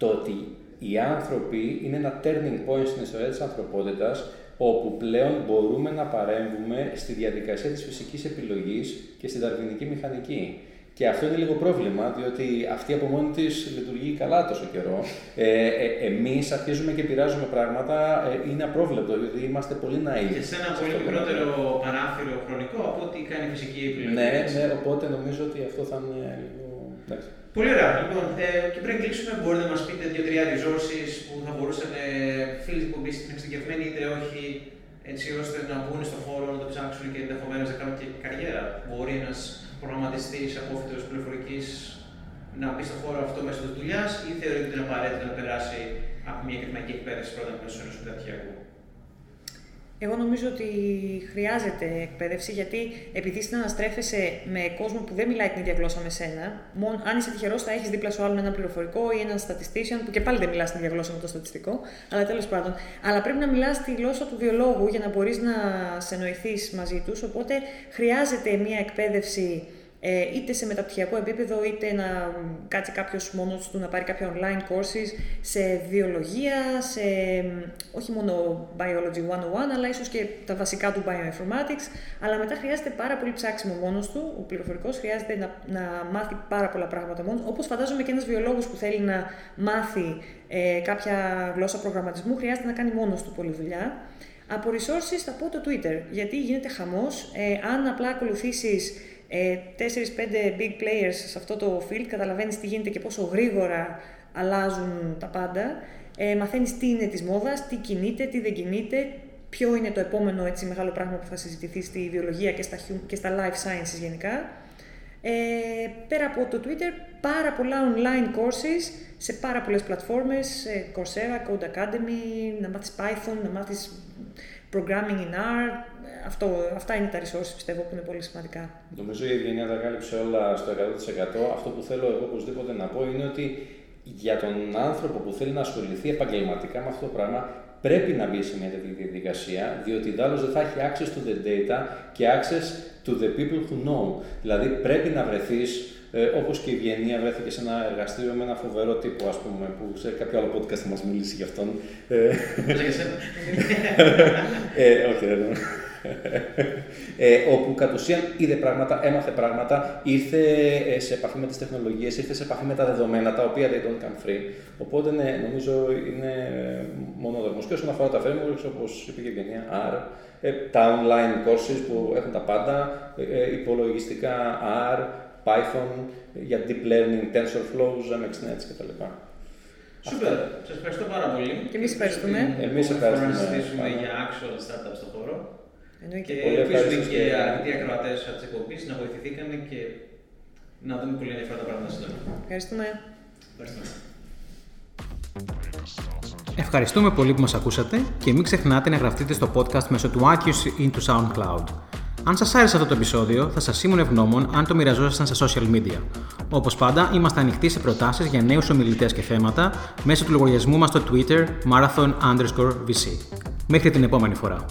Το ότι οι άνθρωποι είναι ένα turning point στην ιστορία της ανθρωπότητας όπου πλέον μπορούμε να παρέμβουμε στη διαδικασία της φυσικής επιλογής και στην ταρβινική μηχανική. Και αυτό είναι λίγο πρόβλημα, διότι αυτή από μόνη της λειτουργεί καλά τόσο καιρό. Ε, ε, Εμείς αρχίζουμε και πειράζουμε πράγματα, ε, είναι απρόβλεπτο, διότι είμαστε πολύ ναοί. Και σε ένα πολύ μικρότερο παράθυρο χρονικό από ό,τι κάνει η φυσική επιλογή. Ναι, ναι, οπότε νομίζω ότι αυτό θα είναι λίγο. Εντάξει. Πολύ ωραία. Λοιπόν, ε, και πριν κλείσουμε, μπορείτε να μας πείτε δύο-τρία resources που θα μπορούσαν ε, φίλοι που μπει στην εξειδικευμένη είτε όχι, έτσι ώστε να μπουν στον χώρο, να το ψάξουν και ενδεχομένως να κάνουν και καριέρα. Μπορεί ένας προγραμματιστής απόφυτο πληροφορικής να μπει στον χώρο αυτό μέσω της δουλειάς ή θεωρείτε ότι είναι απαραίτητο να περάσει από μια ακαδημαϊκή εκπαίδευση πρώτα μέσω ενό πρωταθλητικού. Εγώ νομίζω ότι χρειάζεται εκπαίδευση γιατί επειδή συναναστρέφεσαι με κόσμο που δεν μιλάει την ίδια γλώσσα με σένα, μόνο, αν είσαι τυχερός θα έχεις δίπλα σου άλλον ένα πληροφορικό ή έναν statistician που και πάλι δεν μιλάς την ίδια γλώσσα με το στατιστικό, αλλά τέλος πάντων. Αλλά πρέπει να μιλάς τη γλώσσα του βιολόγου για να μπορείς να σε εννοηθεί μαζί τους. Οπότε χρειάζεται μια εκπαίδευση ε, είτε σε μεταπτυχιακό επίπεδο, είτε να κάτσει κάποιος μόνος του να πάρει κάποια online courses σε βιολογία, σε όχι μόνο biology 101, αλλά ίσως και τα βασικά του bioinformatics. Αλλά μετά χρειάζεται πάρα πολύ ψάξιμο μόνος του. Ο πληροφορικός χρειάζεται να, να μάθει πάρα πολλά πράγματα μόνος. Όπως φαντάζομαι και ένας βιολόγος που θέλει να μάθει ε, κάποια γλώσσα προγραμματισμού, χρειάζεται να κάνει μόνος του πολλή δουλειά. Από resources θα πω το Twitter, γιατί γίνεται χαμός. Ε, αν απλά ακολουθήσεις ε, 4-5 big players σε αυτό το field, καταλαβαίνεις τι γίνεται και πόσο γρήγορα αλλάζουν τα πάντα. Ε, μαθαίνεις τι είναι της μόδας, τι κινείται, τι δεν κινείται, ποιο είναι το επόμενο έτσι, μεγάλο πράγμα που θα συζητηθεί στη βιολογία και στα, και στα life sciences γενικά. Ε, πέρα από το Twitter, πάρα πολλά online courses σε πάρα πολλές πλατφόρμες, Coursera, Code Academy, να μάθεις Python, να μάθεις Programming in R, αυτό, αυτά είναι τα resources πιστεύω που είναι πολύ σημαντικά. Νομίζω η Ευγενία τα κάλυψε όλα στο 100%. Αυτό που θέλω εγώ οπωσδήποτε να πω είναι ότι για τον άνθρωπο που θέλει να ασχοληθεί επαγγελματικά με αυτό το πράγμα, πρέπει να μπει σε μια τέτοια διαδικασία, διότι δάλλως δεν θα έχει access to the data και access to the people who know. Δηλαδή πρέπει να βρεθείς ε, Όπως και η Βιεννία βρέθηκε σε ένα εργαστήριο με ένα φοβερό τύπο, ας πούμε, που σε κάποιο άλλο podcast θα μας μιλήσει γι' αυτόν. Ε, ε, όχι, δεν ε, όπου κατ' ουσίαν είδε πράγματα, έμαθε πράγματα, ήρθε ε, σε επαφή με τις τεχνολογίες, ήρθε σε επαφή με τα δεδομένα τα οποία δεν don't come free. Οπότε ναι, νομίζω είναι μονόδρομος. Και όσον αφορά τα frameworks, όπως είπε και η Γενία, R, ε, τα online courses που έχουν τα πάντα, ε, υπολογιστικά R, Python, για deep learning, TensorFlows, MXNets κτλ. Σούπερ. Σας ευχαριστώ πάρα πολύ. Και εμείς ευχαριστούμε. Εμείς ευχαριστούμε. Να συζητήσουμε για actual startups στον χώρο. Εννοείται. Και ελπίζουμε και αρκετοί ακροατές της εκπομπής να βοηθηθήκαν και να δούμε πολύ ενδιαφέροντα πράγματα σύντομα. Ευχαριστούμε. Ευχαριστούμε. Ευχαριστούμε πολύ που μας ακούσατε και μην ξεχνάτε να γραφτείτε στο podcast μέσω του iTunes ή του SoundCloud. Αν σας άρεσε αυτό το επεισόδιο, θα σας ήμουν ευγνώμων αν το μοιραζόσασταν στα social media. Όπως πάντα, είμαστε ανοιχτοί σε προτάσεις για νέους ομιλητές και θέματα μέσω του λογαριασμού μας στο Twitter marathon_vc. Μέχρι την επόμενη φορά.